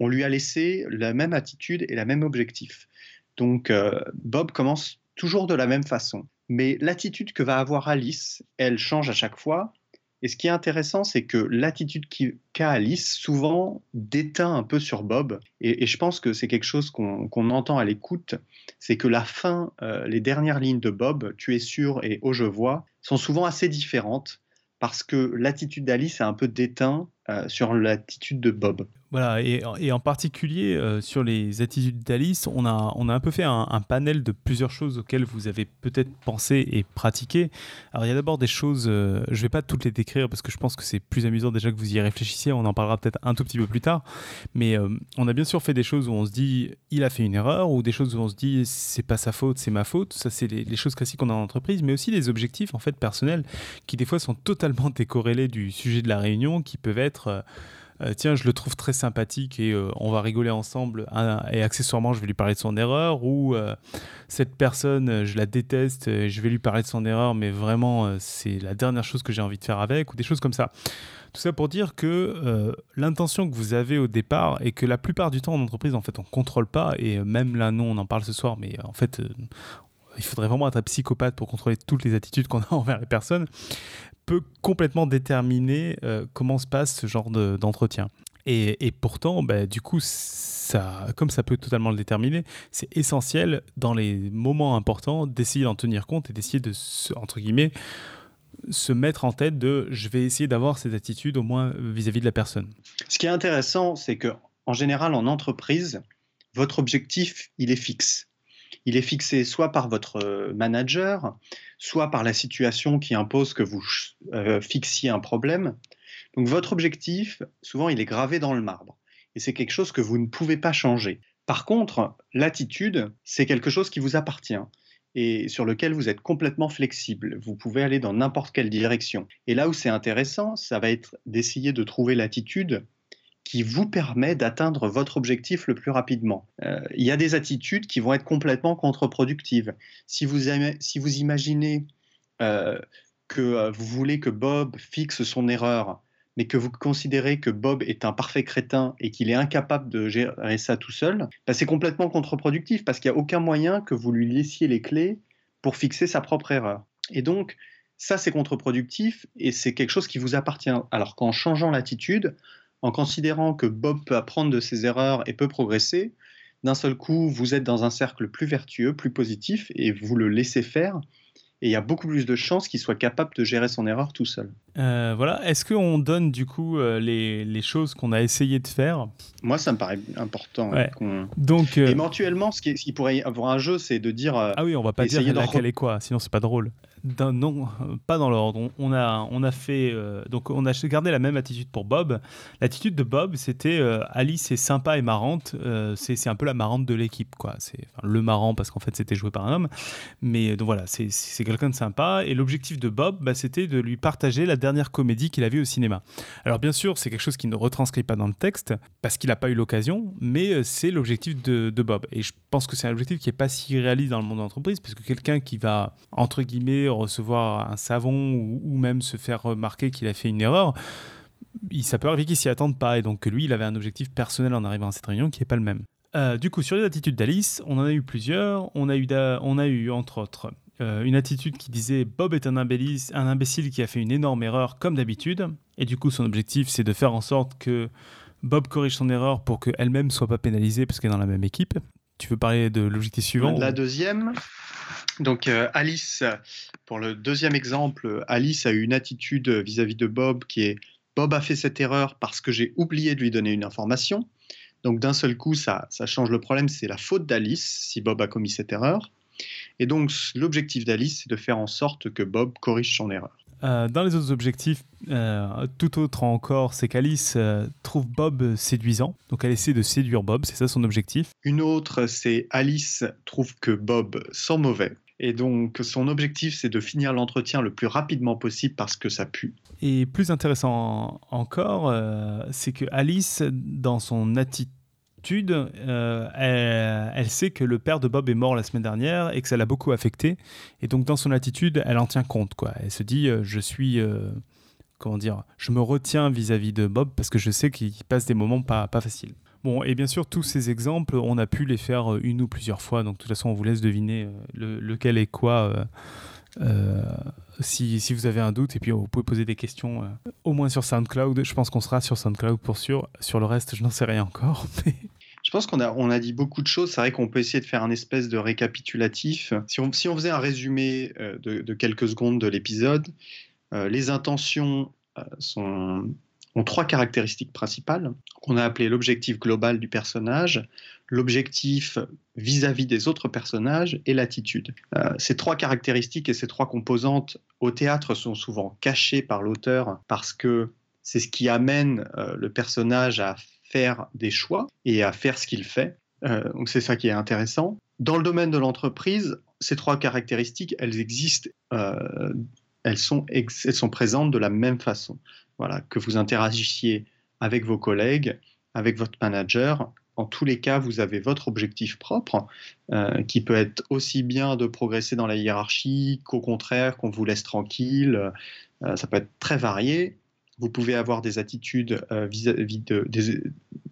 [SPEAKER 1] on lui a laissé la même attitude et la même objectif. Donc euh, Bob commence toujours de la même façon. Mais l'attitude que va avoir Alice, elle change à chaque fois. Et ce qui est intéressant, c'est que l'attitude qu'a Alice souvent déteint un peu sur Bob. Et, je pense que c'est quelque chose qu'on entend à l'écoute, c'est que la fin, euh, les dernières lignes de Bob, tu es sûr et oh je vois, sont souvent assez différentes parce que l'attitude d'Alice est un peu déteint euh, sur l'attitude de Bob.
[SPEAKER 2] Voilà, et, en particulier euh, sur les attitudes d'Alice, on a, on a un peu fait un, panel de plusieurs choses auxquelles vous avez peut-être pensé et pratiqué. Alors il y a d'abord des choses, euh, je ne vais pas toutes les décrire parce que je pense que c'est plus amusant déjà que vous y réfléchissiez, on en parlera peut-être un tout petit peu plus tard, mais on a bien sûr fait des choses où on se dit il a fait une erreur, ou des choses où on se dit c'est pas sa faute, c'est ma faute, ça c'est les, les, choses classiques qu'on a en entreprise, mais aussi des objectifs en fait personnels qui des fois sont totalement décorrélés du sujet de la réunion, qui peuvent être euh, tiens, je le trouve très sympathique et euh, on va rigoler ensemble. Et accessoirement, je vais lui parler de son erreur. Ou euh, cette personne, je la déteste, et je vais lui parler de son erreur, mais vraiment, c'est la dernière chose que j'ai envie de faire avec, ou des choses comme ça. Tout ça pour dire que l'intention que vous avez au départ et que la plupart du temps en entreprise, en fait, on contrôle pas. Et même là, non, on en parle ce soir, mais en fait, il faudrait vraiment être un psychopathe pour contrôler toutes les attitudes qu'on a envers les personnes, peut complètement déterminer comment se passe ce genre d'entretien. et, et, pourtant, bah, du coup, ça, comme ça peut totalement le déterminer, c'est essentiel dans les moments importants d'essayer d'en tenir compte et d'essayer de, entre guillemets, se mettre en tête de je vais essayer d'avoir cette attitude au moins vis-à-vis de la personne.
[SPEAKER 1] Ce qui est intéressant, c'est que en général en entreprise, votre objectif, il est fixe. Il est fixé soit par votre manager, soit par la situation qui impose que vous euh, fixiez un problème. Donc votre objectif, souvent, il est gravé dans le marbre. Et c'est quelque chose que vous ne pouvez pas changer. Par contre, l'attitude, c'est quelque chose qui vous appartient et sur lequel vous êtes complètement flexible. Vous pouvez aller dans n'importe quelle direction. Et là où c'est intéressant, ça va être d'essayer de trouver l'attitude qui vous permet d'atteindre votre objectif le plus rapidement. Euh, il y a des attitudes qui vont être complètement contre-productives. Si vous, si vous imaginez euh, que euh, vous voulez que Bob fixe son erreur, mais que vous considérez que Bob est un parfait crétin et qu'il est incapable de gérer ça tout seul, bah, c'est complètement contre-productif parce qu'il n'y a aucun moyen que vous lui laissiez les clés pour fixer sa propre erreur. Et donc, ça, c'est contre-productif et c'est quelque chose qui vous appartient. Alors qu'en changeant l'attitude, en considérant que Bob peut apprendre de ses erreurs et peut progresser, d'un seul coup, vous êtes dans un cercle plus vertueux, plus positif et vous le laissez faire et il y a beaucoup plus de chances qu'il soit capable de gérer son erreur tout seul.
[SPEAKER 2] Euh, voilà. Est-ce qu'on donne du coup euh, les, les, choses qu'on a essayé de faire?
[SPEAKER 1] Moi, ça me paraît important.
[SPEAKER 2] Donc, euh,
[SPEAKER 1] éventuellement, ce qui, ce qui, pourrait avoir un jeu, c'est de dire.
[SPEAKER 2] ah oui, on va pas dire laquelle est quoi, sinon c'est pas drôle non, pas dans l'ordre. On, a, on a fait, euh, donc on a gardé la même attitude pour Bob. L'attitude de Bob, c'était euh, Alice est sympa et marrante. Euh, c'est un peu la marrante de l'équipe, quoi. C'est le marrant parce qu'en fait c'était joué par un homme. Mais donc voilà, c'est quelqu'un de sympa. Et l'objectif de Bob, bah, c'était de lui partager la dernière comédie qu'il a vue au cinéma. Alors bien sûr, c'est quelque chose qui ne retranscrit pas dans le texte parce qu'il n'a pas eu l'occasion, mais c'est l'objectif de, de, Bob. Et je pense que c'est un objectif qui est pas si réaliste dans le monde de l'entreprise parce que quelqu'un qui va entre guillemets recevoir un savon ou, même se faire remarquer qu'il a fait une erreur, ça peut arriver qu'il s'y attende pas. Et donc lui, il avait un objectif personnel en arrivant à cette réunion qui n'est pas le même. Euh, du coup, sur les attitudes d'Alice, on en a eu plusieurs. On a eu, on a eu entre autres, euh, une attitude qui disait Bob est un imbécile, un imbécile qui a fait une énorme erreur comme d'habitude. Et du coup, son objectif, c'est de faire en sorte que Bob corrige son erreur pour qu'elle-même soit pas pénalisée parce qu'elle est dans la même équipe. Tu veux parler de l'objectif suivant
[SPEAKER 1] La deuxième, donc euh, Alice, pour le deuxième exemple, Alice a eu une attitude vis-à-vis de Bob qui est Bob a fait cette erreur parce que j'ai oublié de lui donner une information. Donc d'un seul coup, ça, ça change le problème, c'est la faute d'Alice si Bob a commis cette erreur. Et donc l'objectif d'Alice, c'est de faire en sorte que Bob corrige son erreur.
[SPEAKER 2] Euh, dans les autres objectifs, euh, tout autre encore, c'est qu'Alice euh, trouve Bob séduisant. Donc elle essaie de séduire Bob, c'est ça son objectif.
[SPEAKER 1] Une autre, c'est Alice trouve que Bob sent mauvais. Et donc son objectif, c'est de finir l'entretien le plus rapidement possible parce que ça pue.
[SPEAKER 2] Et plus intéressant encore, c'est que Alice, dans son attitude, euh, elle, sait que le père de Bob est mort la semaine dernière et que ça l'a beaucoup affecté. Et donc, dans son attitude, elle en tient compte. Quoi. Elle se dit euh, Je suis. Euh, comment dire Je me retiens vis-à-vis de Bob parce que je sais qu'il passe des moments pas, pas faciles. Bon, et bien sûr, tous ces exemples, on a pu les faire une ou plusieurs fois. Donc, de toute façon, on vous laisse deviner lequel est quoi. Si, vous avez un doute, et puis vous pouvez poser des questions au moins sur SoundCloud. Je pense qu'on sera sur SoundCloud pour sûr. Sur le reste, je n'en sais rien encore.
[SPEAKER 1] Je pense qu'on a, on a dit beaucoup de choses. C'est vrai qu'on peut essayer de faire un espèce de récapitulatif. Si on, si on faisait un résumé euh, de, quelques secondes de l'épisode, euh, les intentions euh, ont trois caractéristiques principales qu'on a appelées l'objectif global du personnage, l'objectif vis-à-vis des autres personnages et l'attitude. ces trois caractéristiques et ces trois composantes au théâtre sont souvent cachées par l'auteur parce que c'est ce qui amène le personnage à faire des choix et à faire ce qu'il fait. Euh, donc c'est ça qui est intéressant. Dans le domaine de l'entreprise, ces trois caractéristiques, elles existent, euh, elles, sont elles sont présentes de la même façon. Voilà, que vous interagissiez avec vos collègues, avec votre manager, en tous les cas, vous avez votre objectif propre, euh, qui peut être aussi bien de progresser dans la hiérarchie qu'au contraire qu'on vous laisse tranquille. ça peut être très varié vous pouvez avoir des attitudes euh, vis-à-vis de,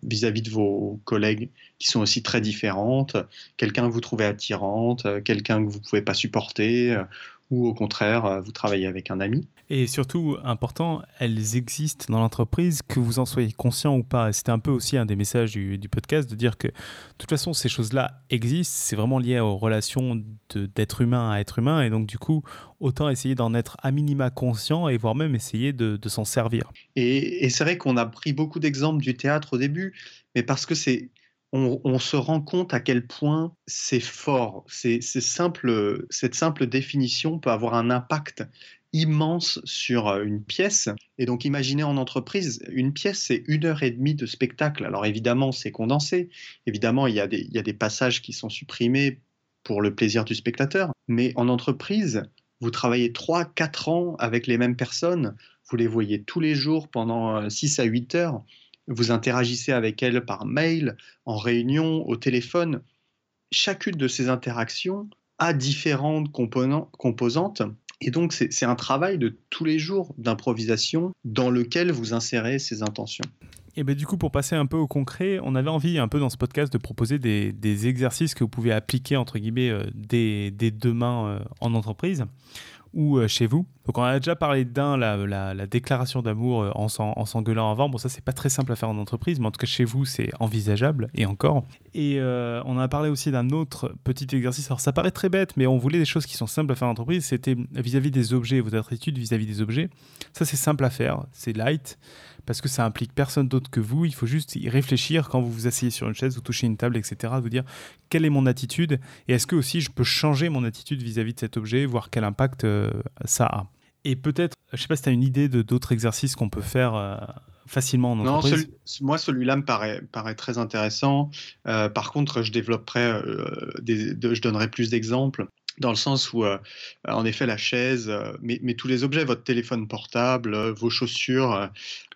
[SPEAKER 1] vis-à-vis de vos collègues qui sont aussi très différentes, quelqu'un que vous trouvez attirante, quelqu'un que vous ne pouvez pas supporter, ou au contraire, vous travaillez avec un ami.
[SPEAKER 2] Et surtout, important, elles existent dans l'entreprise, que vous en soyez conscient ou pas. C'était un peu aussi un des messages du, podcast de dire que, de toute façon, ces choses-là existent. C'est vraiment lié aux relations d'être humain à être humain. Et donc, du coup, autant essayer d'en être à minima conscient et voire même essayer de, s'en servir.
[SPEAKER 1] Et, et c'est vrai qu'on a pris beaucoup d'exemples du théâtre au début, mais parce que c'est on, se rend compte à quel point c'est fort. Cette simple définition peut avoir un impact immense sur euh, une pièce. Et donc, imaginez en entreprise, une pièce, c'est une heure et demie de spectacle. Alors, évidemment, c'est condensé. Évidemment, il y, a des, il y a des passages qui sont supprimés pour le plaisir du spectateur. Mais en entreprise, vous travaillez 3-4 ans avec les mêmes personnes. Vous les voyez tous les jours pendant 6 euh, à 8 heures. Vous interagissez avec elles par mail, en réunion, au téléphone. Chacune de ces interactions a différentes composantes et donc, c'est un travail de tous les jours d'improvisation dans lequel vous insérez ces intentions.
[SPEAKER 2] Et bien du coup, pour passer un peu au concret, on avait envie un peu dans ce podcast de proposer des, exercices que vous pouvez appliquer, entre guillemets, euh, dès, demain euh, en entreprise ou euh, chez vous. Donc on a déjà parlé d'un, la, déclaration d'amour euh, en s'engueulant avant. Bon ça c'est pas très simple à faire en entreprise, mais en tout cas chez vous c'est envisageable et encore. Et euh, on a parlé aussi d'un autre petit exercice. Alors ça paraît très bête, mais on voulait des choses qui sont simples à faire en entreprise. C'était vis-à-vis des objets, vos attitudes vis-à-vis des objets. Ça c'est simple à faire, c'est light parce que ça implique personne d'autre que vous. Il faut juste y réfléchir quand vous vous asseyez sur une chaise, vous touchez une table, etc. Vous dire quelle est mon attitude et est-ce que aussi je peux changer mon attitude vis-à-vis de cet objet, voir quel impact euh, ça a. Et peut-être, je ne sais pas si tu as une idée de d'autres exercices qu'on peut faire euh, facilement en entreprise.
[SPEAKER 1] Non, moi celui-là me paraît, paraît très intéressant. Euh, par contre, je développerai, des, je donnerai plus d'exemples dans le sens où, en effet, la chaise, mais, mais, tous les objets, votre téléphone portable, vos chaussures,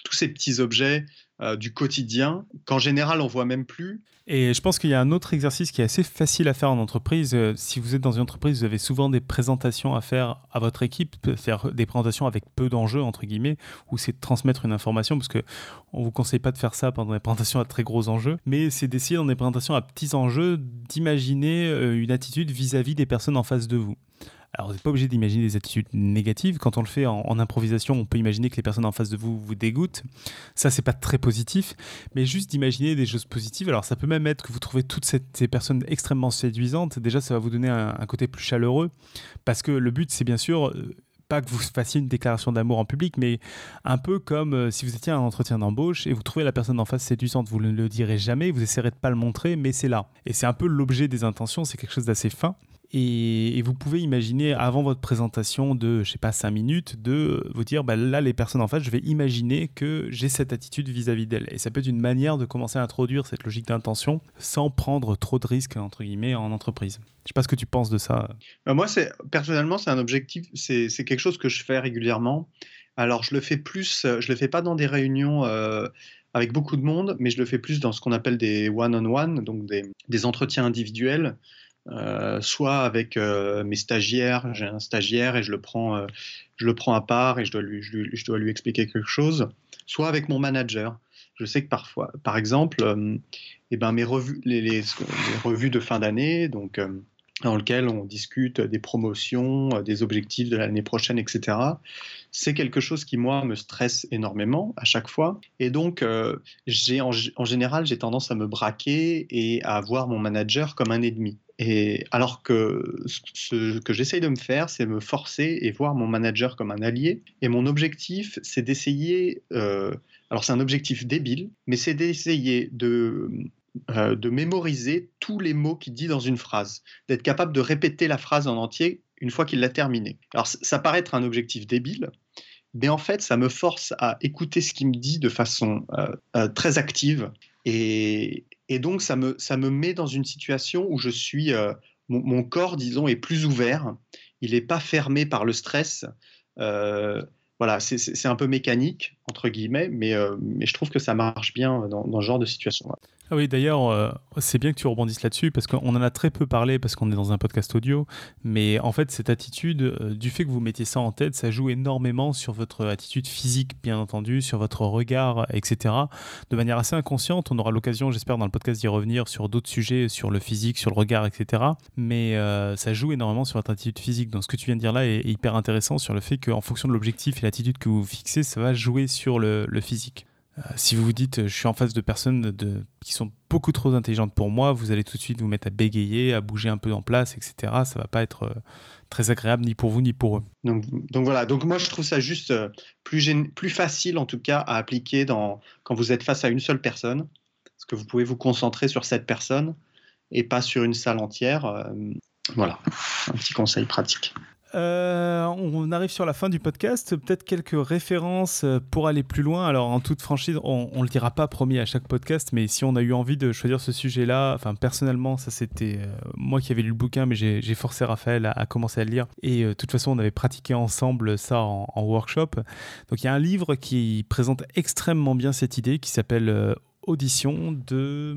[SPEAKER 1] tous ces petits objets euh, du quotidien qu'en général on voit même plus.
[SPEAKER 2] Et je pense qu'il y a un autre exercice qui est assez facile à faire en entreprise. Euh, si vous êtes dans une entreprise, vous avez souvent des présentations à faire à votre équipe, faire des présentations avec peu d'enjeux entre guillemets, où c'est de transmettre une information parce que on vous conseille pas de faire ça pendant des présentations à très gros enjeux, mais c'est d'essayer dans des présentations à petits enjeux d'imaginer euh, une attitude vis à -vis des personnes en face de vous. Alors, vous n'êtes pas obligé d'imaginer des attitudes négatives. Quand on le fait en, improvisation, on peut imaginer que les personnes en face de vous vous dégoûtent. Ça, c'est pas très positif. Mais juste d'imaginer des choses positives. Alors, ça peut même être que vous trouvez toutes ces personnes extrêmement séduisantes. Déjà, ça va vous donner un, côté plus chaleureux. Parce que le but, c'est bien sûr euh, pas que vous fassiez une déclaration d'amour en public, mais un peu comme euh, si vous étiez à un entretien d'embauche et vous trouvez la personne en face séduisante, vous ne le direz jamais, vous essaierez de pas le montrer, mais c'est là. Et c'est un peu l'objet des intentions, c'est quelque chose d'assez fin. Et, vous pouvez imaginer avant votre présentation de, je sais pas, 5 minutes, de vous dire, bah, là, les personnes en face, je vais imaginer que j'ai cette attitude vis-à-vis d'elles. Et ça peut être une manière de commencer à introduire cette logique d'intention sans prendre trop de risques, entre guillemets, en entreprise. Je sais pas ce que tu penses de ça.
[SPEAKER 1] Bah, moi, personnellement, c'est un objectif, c'est quelque chose que je fais régulièrement. Alors, je le fais plus, je le fais pas dans des réunions euh, avec beaucoup de monde, mais je le fais plus dans ce qu'on appelle des one-on-one, donc des, entretiens individuels euh, soit avec euh, mes stagiaires, j'ai un stagiaire et je le prends, euh, je le prends à part et je dois, lui, expliquer quelque chose, soit avec mon manager. Je sais que parfois, par exemple, eh ben mes revues, les, revues de fin d'année, donc dans lequel on discute des promotions, des objectifs de l'année prochaine, etc. C'est quelque chose qui, moi, me stresse énormément à chaque fois. Et donc, j'ai en, en, général, j'ai tendance à me braquer et à voir mon manager comme un ennemi. Et alors que ce que j'essaye de me faire, c'est me forcer et voir mon manager comme un allié. Et mon objectif, c'est d'essayer, euh, alors c'est un objectif débile, mais c'est d'essayer de, euh, de mémoriser tous les mots qu'il dit dans une phrase, d'être capable de répéter la phrase en entier une fois qu'il l'a terminée. Alors ça paraît être un objectif débile, mais en fait, ça me force à écouter ce qu'il me dit de façon euh, très active. Et, et donc, ça me, ça me met dans une situation où je suis, euh, mon, corps, disons, est plus ouvert. Il n'est pas fermé par le stress. Euh, voilà, c'est un peu mécanique. Entre guillemets, mais, mais je trouve que ça marche bien dans, dans ce genre de situation-là.
[SPEAKER 2] Ah oui, d'ailleurs, euh, c'est bien que tu rebondisses là-dessus parce qu'on en a très peu parlé parce qu'on est dans un podcast audio. Mais en fait, cette attitude, euh, du fait que vous mettiez ça en tête, ça joue énormément sur votre attitude physique, bien entendu, sur votre regard, etc. De manière assez inconsciente. On aura l'occasion, j'espère, dans le podcast d'y revenir sur d'autres sujets, sur le physique, sur le regard, etc. Mais euh, ça joue énormément sur votre attitude physique. Donc, ce que tu viens de dire là est, hyper intéressant sur le fait qu'en fonction de l'objectif et l'attitude que vous fixez, ça va jouer le physique. Euh, si vous vous dites je suis en face de personnes de, qui sont beaucoup trop intelligentes pour moi, vous allez tout de suite vous mettre à bégayer, à bouger un peu en place, etc. Ça va pas être euh, très agréable ni pour vous ni pour eux.
[SPEAKER 1] Donc, donc voilà, donc moi je trouve ça juste euh, plus, plus facile en tout cas à appliquer dans, quand vous êtes face à une seule personne, parce que vous pouvez vous concentrer sur cette personne et pas sur une salle entière. voilà, un petit conseil pratique.
[SPEAKER 2] Euh, on arrive sur la fin du podcast. Peut-être quelques références euh, pour aller plus loin. Alors, en toute franchise, on, ne le dira pas promis à chaque podcast, mais si on a eu envie de choisir ce sujet-là, enfin, personnellement, ça c'était euh, moi qui avais lu le bouquin, mais j'ai forcé Raphaël à, commencer à le lire. Et de toute façon, on avait pratiqué ensemble ça en, workshop. Donc, il y a un livre qui présente extrêmement bien cette idée qui s'appelle Audition de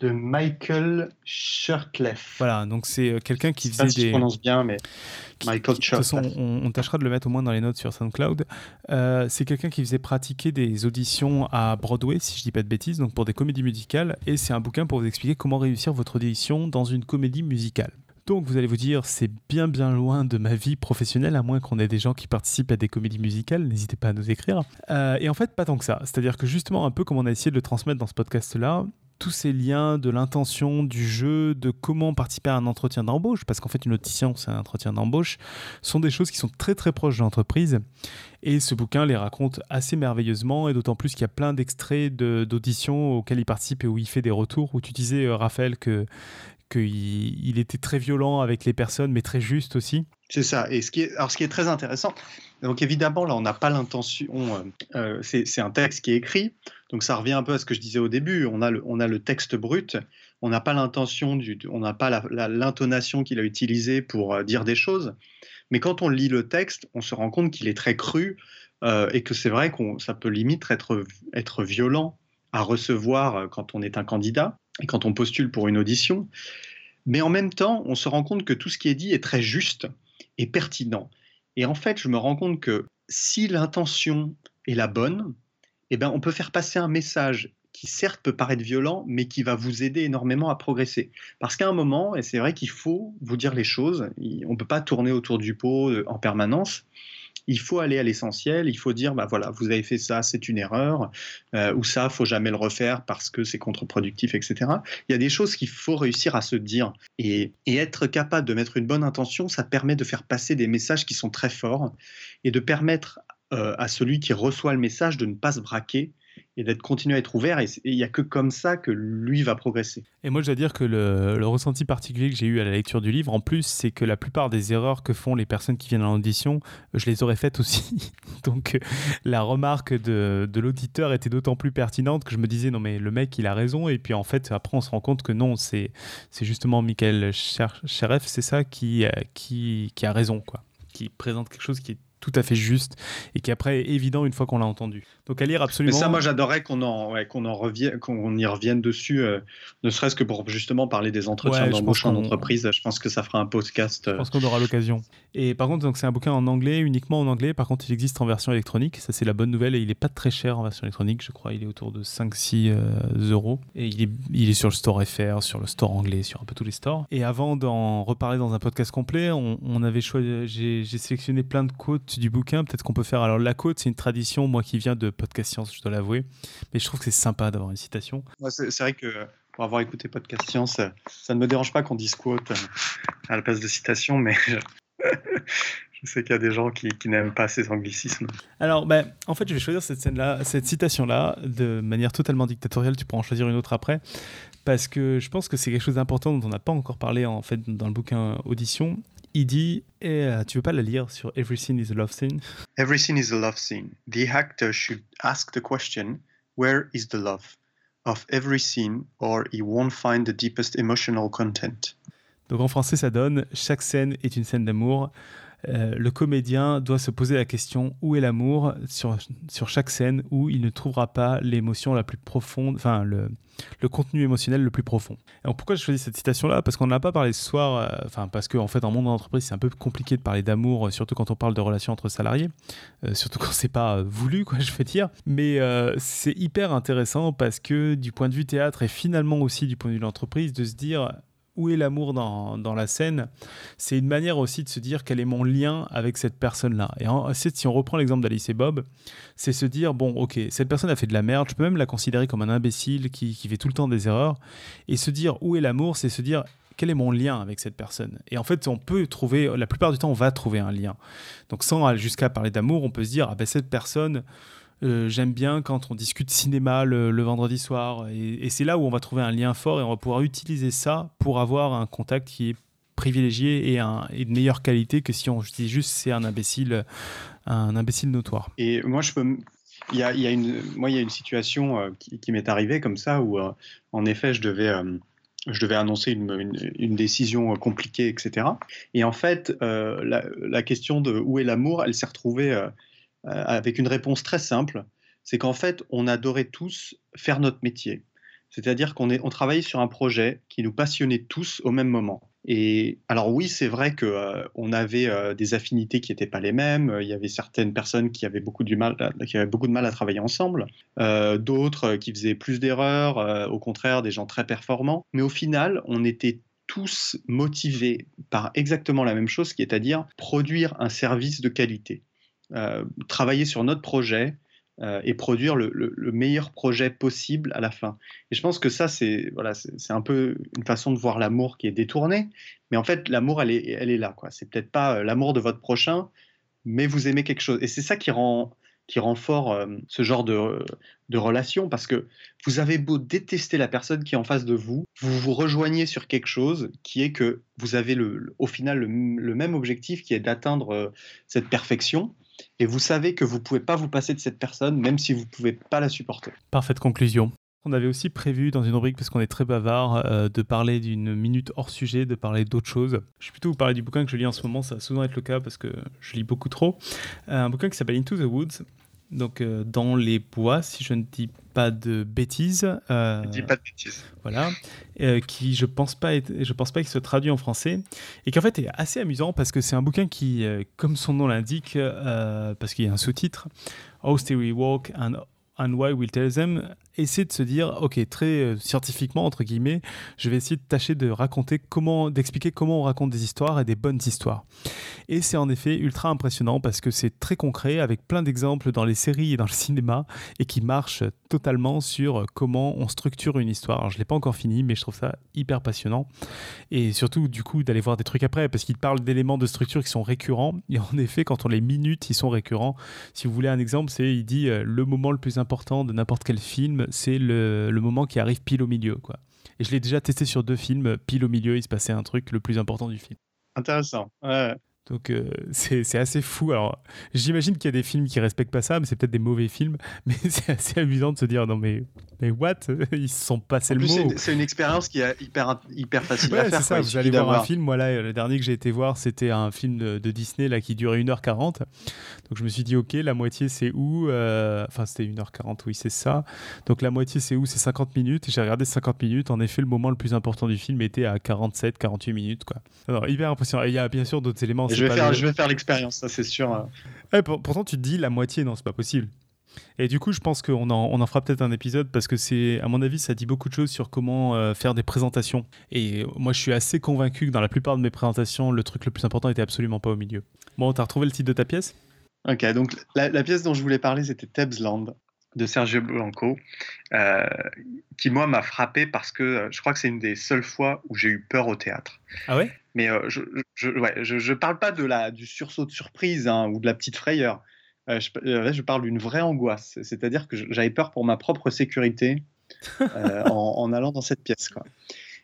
[SPEAKER 1] de Michael Shirtleff.
[SPEAKER 2] Voilà, donc c'est quelqu'un qui faisait
[SPEAKER 1] si
[SPEAKER 2] des.
[SPEAKER 1] Je prononce bien, mais Michael De toute
[SPEAKER 2] façon, on, tâchera de le mettre au moins dans les notes sur SoundCloud. Euh, c'est quelqu'un qui faisait pratiquer des auditions à Broadway, si je dis pas de bêtises, donc pour des comédies musicales. Et c'est un bouquin pour vous expliquer comment réussir votre audition dans une comédie musicale. Donc vous allez vous dire, c'est bien bien loin de ma vie professionnelle, à moins qu'on ait des gens qui participent à des comédies musicales, n'hésitez pas à nous écrire. Euh, et en fait, pas tant que ça. C'est-à-dire que justement, un peu comme on a essayé de le transmettre dans ce podcast-là, tous ces liens de l'intention, du jeu, de comment participer à un entretien d'embauche, parce qu'en fait une audition c'est un entretien d'embauche, sont des choses qui sont très très proches de l'entreprise. Et ce bouquin les raconte assez merveilleusement, et d'autant plus qu'il y a plein d'extraits d'auditions auxquelles il participe et où il fait des retours, où tu disais, euh, Raphaël, que qu'il il était très violent avec les personnes, mais très juste aussi.
[SPEAKER 1] C'est ça. Et ce qui est, alors ce qui est très intéressant, donc évidemment, là, on n'a pas l'intention, euh, euh, c'est un texte qui est écrit, donc ça revient un peu à ce que je disais au début, on a le, texte brut, on n'a pas l'intention, on n'a pas l'intonation qu'il a utilisée pour euh, dire des choses, mais quand on lit le texte, on se rend compte qu'il est très cru et que c'est vrai que ça peut limite être, être violent à recevoir quand on est un candidat et quand on postule pour une audition. Mais en même temps, on se rend compte que tout ce qui est dit est très juste et pertinent. Et en fait, je me rends compte que si l'intention est la bonne, eh ben, on peut faire passer un message qui certes peut paraître violent, mais qui va vous aider énormément à progresser. Parce qu'à un moment, et c'est vrai qu'il faut vous dire les choses, on ne peut pas tourner autour du pot euh, en permanence, il faut aller à l'essentiel, il faut dire, bah voilà, vous avez fait ça, c'est une erreur, euh, ou ça, faut jamais le refaire parce que c'est contre-productif, etc. Il y a des choses qu'il faut réussir à se dire. Et, être capable de mettre une bonne intention, ça permet de faire passer des messages qui sont très forts et de permettre euh, à celui qui reçoit le message de ne pas se braquer et d'être continué à être ouvert. Et il n'y a que comme ça que lui va progresser.
[SPEAKER 2] Et moi, je dois dire que le, ressenti particulier que j'ai eu à la lecture du livre, en plus, c'est que la plupart des erreurs que font les personnes qui viennent à l'audition, je les aurais faites aussi. Donc, la remarque de, l'auditeur était d'autant plus pertinente que je me disais, non, mais le mec, il a raison. Et puis, en fait, après, on se rend compte que non, c'est justement Michael Cheref, c'est ça, qui, qui, qui a raison, quoi. Qui présente quelque chose qui est tout à fait juste et qui après est évident une fois qu'on l'a entendu. Donc à lire absolument.
[SPEAKER 1] Mais ça, moi, j'adorerais qu'on en, qu'on en revienne, qu'on y revienne dessus, euh, ne serait-ce que pour justement parler des entretiens d'embauche en entreprise. Je pense que ça fera un podcast.
[SPEAKER 2] Je pense qu'on aura l'occasion. Et par contre, donc c'est un bouquin en anglais, uniquement en anglais. Par contre, il existe en version électronique. Ça, c'est la bonne nouvelle. Et il n'est pas très cher en version électronique. Je crois il est autour de 5-6 euh, euros. Et il est, il est sur le store FR, sur le store anglais, sur un peu tous les stores. Et avant d'en reparler dans un podcast complet, on, on avait choisi, j'ai sélectionné plein de quotes du bouquin. Peut-être qu'on peut faire. Alors, la quote, c'est une tradition, moi qui viens de Podcast Science, je dois l'avouer. Mais je trouve que c'est sympa d'avoir une citation.
[SPEAKER 1] c'est vrai que pour avoir écouté Podcast Science, ça, ne me dérange pas qu'on dise quote à la place de citation, mais je sais qu'il y a des gens qui, n'aiment pas ces anglicismes.
[SPEAKER 2] Alors, ben, en fait, je vais choisir cette scène-là, cette citation-là, de manière totalement dictatoriale. Tu pourras en choisir une autre après, parce que je pense que c'est quelque chose d'important dont on n'a pas encore parlé en fait dans le bouquin Audition il dit, et euh, tu veux pas la lire sur Everything is a Love Scene
[SPEAKER 1] Everything is a love scene. The actor should ask the question, where is the love of every scene, or he won't find the deepest emotional content?
[SPEAKER 2] Donc en français, ça donne chaque scène est une scène d'amour. Le comédien doit se poser la question où est l'amour sur, sur chaque scène où il ne trouvera pas l'émotion la plus profonde, enfin le, le contenu émotionnel le plus profond. Alors pourquoi je choisis cette citation-là? Parce qu'on n'en a pas parlé ce soir, euh, enfin parce qu'en en fait en monde d'entreprise c'est un peu compliqué de parler d'amour, euh, surtout quand on parle de relations entre salariés, euh, surtout quand c'est pas voulu, quoi, je veux dire. Mais c'est hyper intéressant parce que du point de vue théâtre et finalement aussi du point de vue de l'entreprise, de se dire où est l'amour dans, dans, la scène, c'est une manière aussi de se dire quel est mon lien avec cette personne-là. Et si on reprend l'exemple d'Alice et Bob, c'est se dire, bon, ok, cette personne a fait de la merde, je peux même la considérer comme un imbécile qui, qui fait tout le temps des erreurs, et se dire où est l'amour, c'est se dire quel est mon lien avec cette personne Et en fait, on peut trouver, la plupart du temps, on va trouver un lien. Donc sans jusqu'à parler d'amour, on peut se dire, ah ben cette personne, euh, j'aime bien quand on discute cinéma le, vendredi soir. Et, c'est là où on va trouver un lien fort et on va pouvoir utiliser ça pour avoir un contact qui est privilégié et, de meilleure qualité que si on dit juste c'est un imbécile, un imbécile notoire.
[SPEAKER 1] Et moi. Il y a, une, moi, il y a une situation euh, qui, m'est arrivée comme ça où, euh, en effet, je devais je devais annoncer une, une, décision compliquée, etc. Et en fait, la, question de où est l'amour, elle s'est retrouvée avec une réponse très simple, c'est qu'en fait, on adorait tous faire notre métier. C'est-à-dire qu'on on travaillait sur un projet qui nous passionnait tous au même moment. Et alors oui, c'est vrai qu'on euh, on avait euh, des affinités qui n'étaient pas les mêmes. Il y avait certaines personnes qui avaient beaucoup, du mal, de mal à travailler ensemble, d'autres qui faisaient plus d'erreurs, au contraire des gens très performants. Mais au final, on était tous motivés par exactement la même chose, qui est à dire produire un service de qualité. Euh, travailler sur notre projet euh, et produire le, meilleur projet possible à la fin. Et je pense que ça, c'est voilà, c'est un peu une façon de voir l'amour qui est détournée, mais en fait, l'amour, elle est, elle est là. quoi. C'est peut-être pas euh, l'amour de votre prochain, mais vous aimez quelque chose. Et c'est ça qui rend qui fort ce genre de, de, relation, parce que vous avez beau détester la personne qui est en face de vous, vous vous rejoignez sur quelque chose qui est que vous avez le, au final le même objectif qui est d'atteindre cette perfection, et vous savez que vous ne pouvez pas vous passer de cette personne, même si vous ne pouvez pas la supporter.
[SPEAKER 2] Parfaite conclusion. On avait aussi prévu dans une rubrique, parce qu'on est très bavard, euh, de parler d'une minute hors sujet, de parler d'autre chose. Je vais plutôt vous parler du bouquin que je lis en ce moment, ça va souvent être le cas parce que je lis beaucoup trop. Euh, un bouquin qui s'appelle Into the Woods, donc euh, dans les bois, si je ne dis pas de bêtises.
[SPEAKER 1] Euh, dis pas de bêtises.
[SPEAKER 2] Voilà, euh, qui je pense pas, je pense pas qu'il se traduit en français et qui en fait est assez amusant parce que c'est un bouquin qui, comme son nom l'indique, parce qu'il y a un sous-titre, How Theory Walk and and why we'll tell them, essayer de se dire, ok, très euh, scientifiquement, entre guillemets, je vais essayer de tâcher de raconter comment, d'expliquer comment on raconte des histoires et des bonnes histoires. Et c'est en effet ultra impressionnant parce que c'est très concret, avec plein d'exemples dans les séries et dans le cinéma, et qui marche totalement sur comment on structure une histoire. Alors, je ne l'ai pas encore fini, mais je trouve ça hyper passionnant. Et surtout, du coup, d'aller voir des trucs après, parce qu'il parle d'éléments de structure qui sont récurrents. Et en effet, quand on les minute, ils sont récurrents. Si vous voulez un exemple, c'est, il dit, euh, le moment le plus important important de n'importe quel film, c'est le, moment qui arrive pile au milieu. Quoi. Et je l'ai déjà testé sur deux films, pile au milieu, il se passait un truc le plus important du film.
[SPEAKER 1] Intéressant. Ouais.
[SPEAKER 2] Donc euh, c'est assez fou. Alors j'imagine qu'il y a des films qui respectent pas ça, mais c'est peut-être des mauvais films. Mais c'est assez amusant de se dire non mais mais what? Ils se sont passés le mot.
[SPEAKER 1] C'est une expérience qui est hyper hyper facile à faire.
[SPEAKER 2] C'est ça. vous allez voir un film. Voilà, le dernier que j'ai été voir, c'était un film de, Disney là qui durait 1h40. Donc je me suis dit ok, la moitié c'est où euh, Enfin c'était 1h40, oui c'est ça. Donc la moitié c'est où? C'est 50 minutes. Et j'ai regardé 50 minutes. En effet, le moment le plus important du film était à 47, 48 minutes quoi. Alors hyper impressionnant. il y a bien sûr d'autres éléments
[SPEAKER 1] je vais, faire, je vais faire l'expérience, ça c'est sûr.
[SPEAKER 2] pourtant, tu te dis la moitié, non, c'est pas possible. Et du coup, je pense qu'on en, on en fera peut-être un épisode parce que c'est, à mon avis, ça dit beaucoup de choses sur comment euh, faire des présentations. Et moi, je suis assez convaincu que dans la plupart de mes présentations, le truc le plus important était absolument pas au milieu. Bon, t'as retrouvé le titre de ta pièce?
[SPEAKER 1] Ok, donc la, la, pièce dont je voulais parler, c'était Tebsland de Sergio Blanco, euh, qui moi m'a frappé parce que euh, je crois que c'est une des seules fois où j'ai eu peur au théâtre.
[SPEAKER 2] Ah ouais?
[SPEAKER 1] Mais euh, je, je, ouais, je, parle pas de la, du sursaut de surprise hein, ou de la petite frayeur. je, je parle d'une vraie angoisse. C'est-à-dire que j'avais peur pour ma propre sécurité en, en, allant dans cette pièce. Quoi.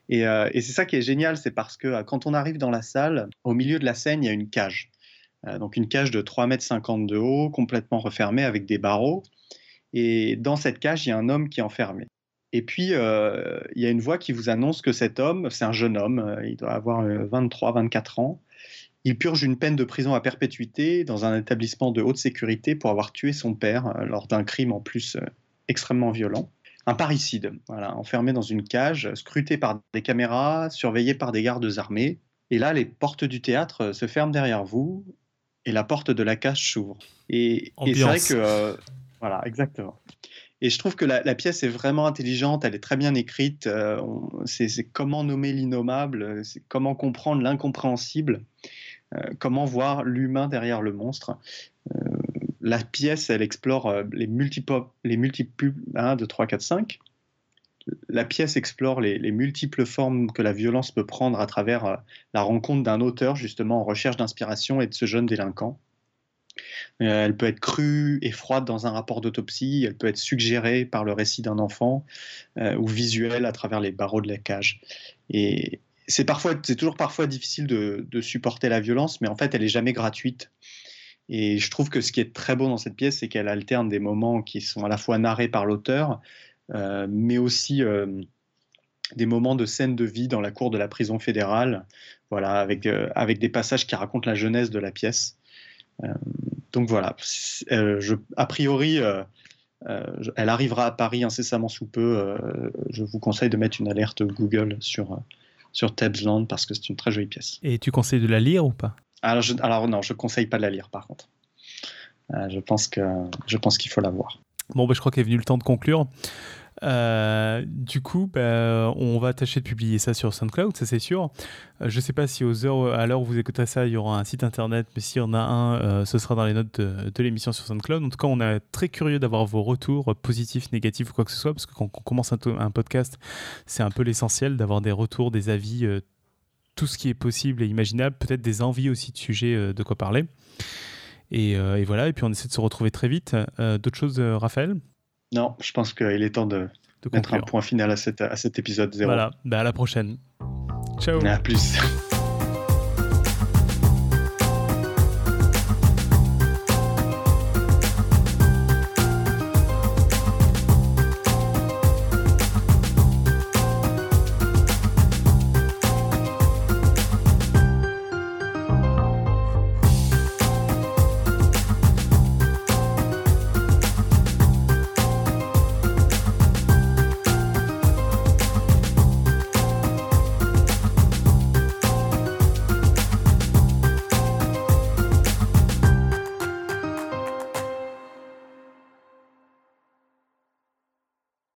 [SPEAKER 1] Et, et c'est ça qui est génial, c'est parce que quand on arrive dans la salle, au milieu de la scène, il y a une cage. donc une cage de 3,50 m de haut, complètement refermée avec des barreaux. Et dans cette cage, il y a un homme qui est enfermé. Et puis, euh, il y a une voix qui vous annonce que cet homme, c'est un jeune homme, euh, il doit avoir 23, euh, 24 ans, Il purge une peine de prison à perpétuité dans un établissement de haute sécurité pour avoir tué son père lors d'un crime en plus extrêmement violent. Un parricide, voilà, enfermé dans une cage, scruté par des caméras, surveillé par des gardes armés. Et là, les portes du théâtre se ferment derrière vous et la porte de la cage s'ouvre. Et, c'est vrai que. Euh, voilà, exactement. Et je trouve que la, pièce est vraiment intelligente, elle est très bien écrite. Euh, c'est comment nommer l'innommable, c'est comment comprendre l'incompréhensible, euh, comment voir l'humain derrière le monstre la pièce, elle explore euh, les les multiples 1, 2, 3, 4, 5. La pièce explore les, multiples formes que la violence peut prendre à travers euh, la rencontre d'un auteur, justement en recherche d'inspiration et de ce jeune délinquant. Euh, elle peut être crue et froide dans un rapport d'autopsie, elle peut être suggérée par le récit d'un enfant ou visuelle à travers les barreaux de la cage. Et c'est toujours parfois difficile de, supporter la violence, mais en fait, elle est jamais gratuite. Et je trouve que ce qui est très beau dans cette pièce, c'est qu'elle alterne des moments qui sont à la fois narrés par l'auteur, euh, mais aussi euh, des moments de scène de vie dans la cour de la prison fédérale, voilà, avec, euh, avec des passages qui racontent la jeunesse de la pièce. Donc voilà, je, a priori, elle arrivera à Paris incessamment sous peu. je vous conseille de mettre une alerte Google sur, sur Tebsland parce que c'est une très jolie pièce.
[SPEAKER 2] Et tu conseilles de la lire ou pas?
[SPEAKER 1] Alors, je, alors non, je conseille pas de la lire par contre. Euh, je pense que je pense qu'il faut la voir.
[SPEAKER 2] Bon, bah, je crois qu'il est venu le temps de conclure. Euh, du coup, bah, on va tâcher de publier ça sur SoundCloud, ça c'est sûr. Euh, je ne sais pas si aux heures, à l'heure où vous écoutez ça, il y aura un site internet, mais s'il y en a un, ce sera dans les notes de, l'émission sur SoundCloud. En tout cas, on est très curieux d'avoir vos retours, positifs, négatifs ou quoi que ce soit, parce que quand on commence un, podcast, c'est un peu l'essentiel d'avoir des retours, des avis tout ce qui est possible et imaginable, peut-être des envies aussi de sujets euh, de quoi parler. Euh, et, voilà, et puis on essaie de se retrouver très vite. Euh, d'autres choses, Raphaël?
[SPEAKER 1] Non, je pense qu'il est temps de, mettre un point final à, cet épisode 0.
[SPEAKER 2] Voilà, bah à la prochaine. Ciao.
[SPEAKER 1] À plus.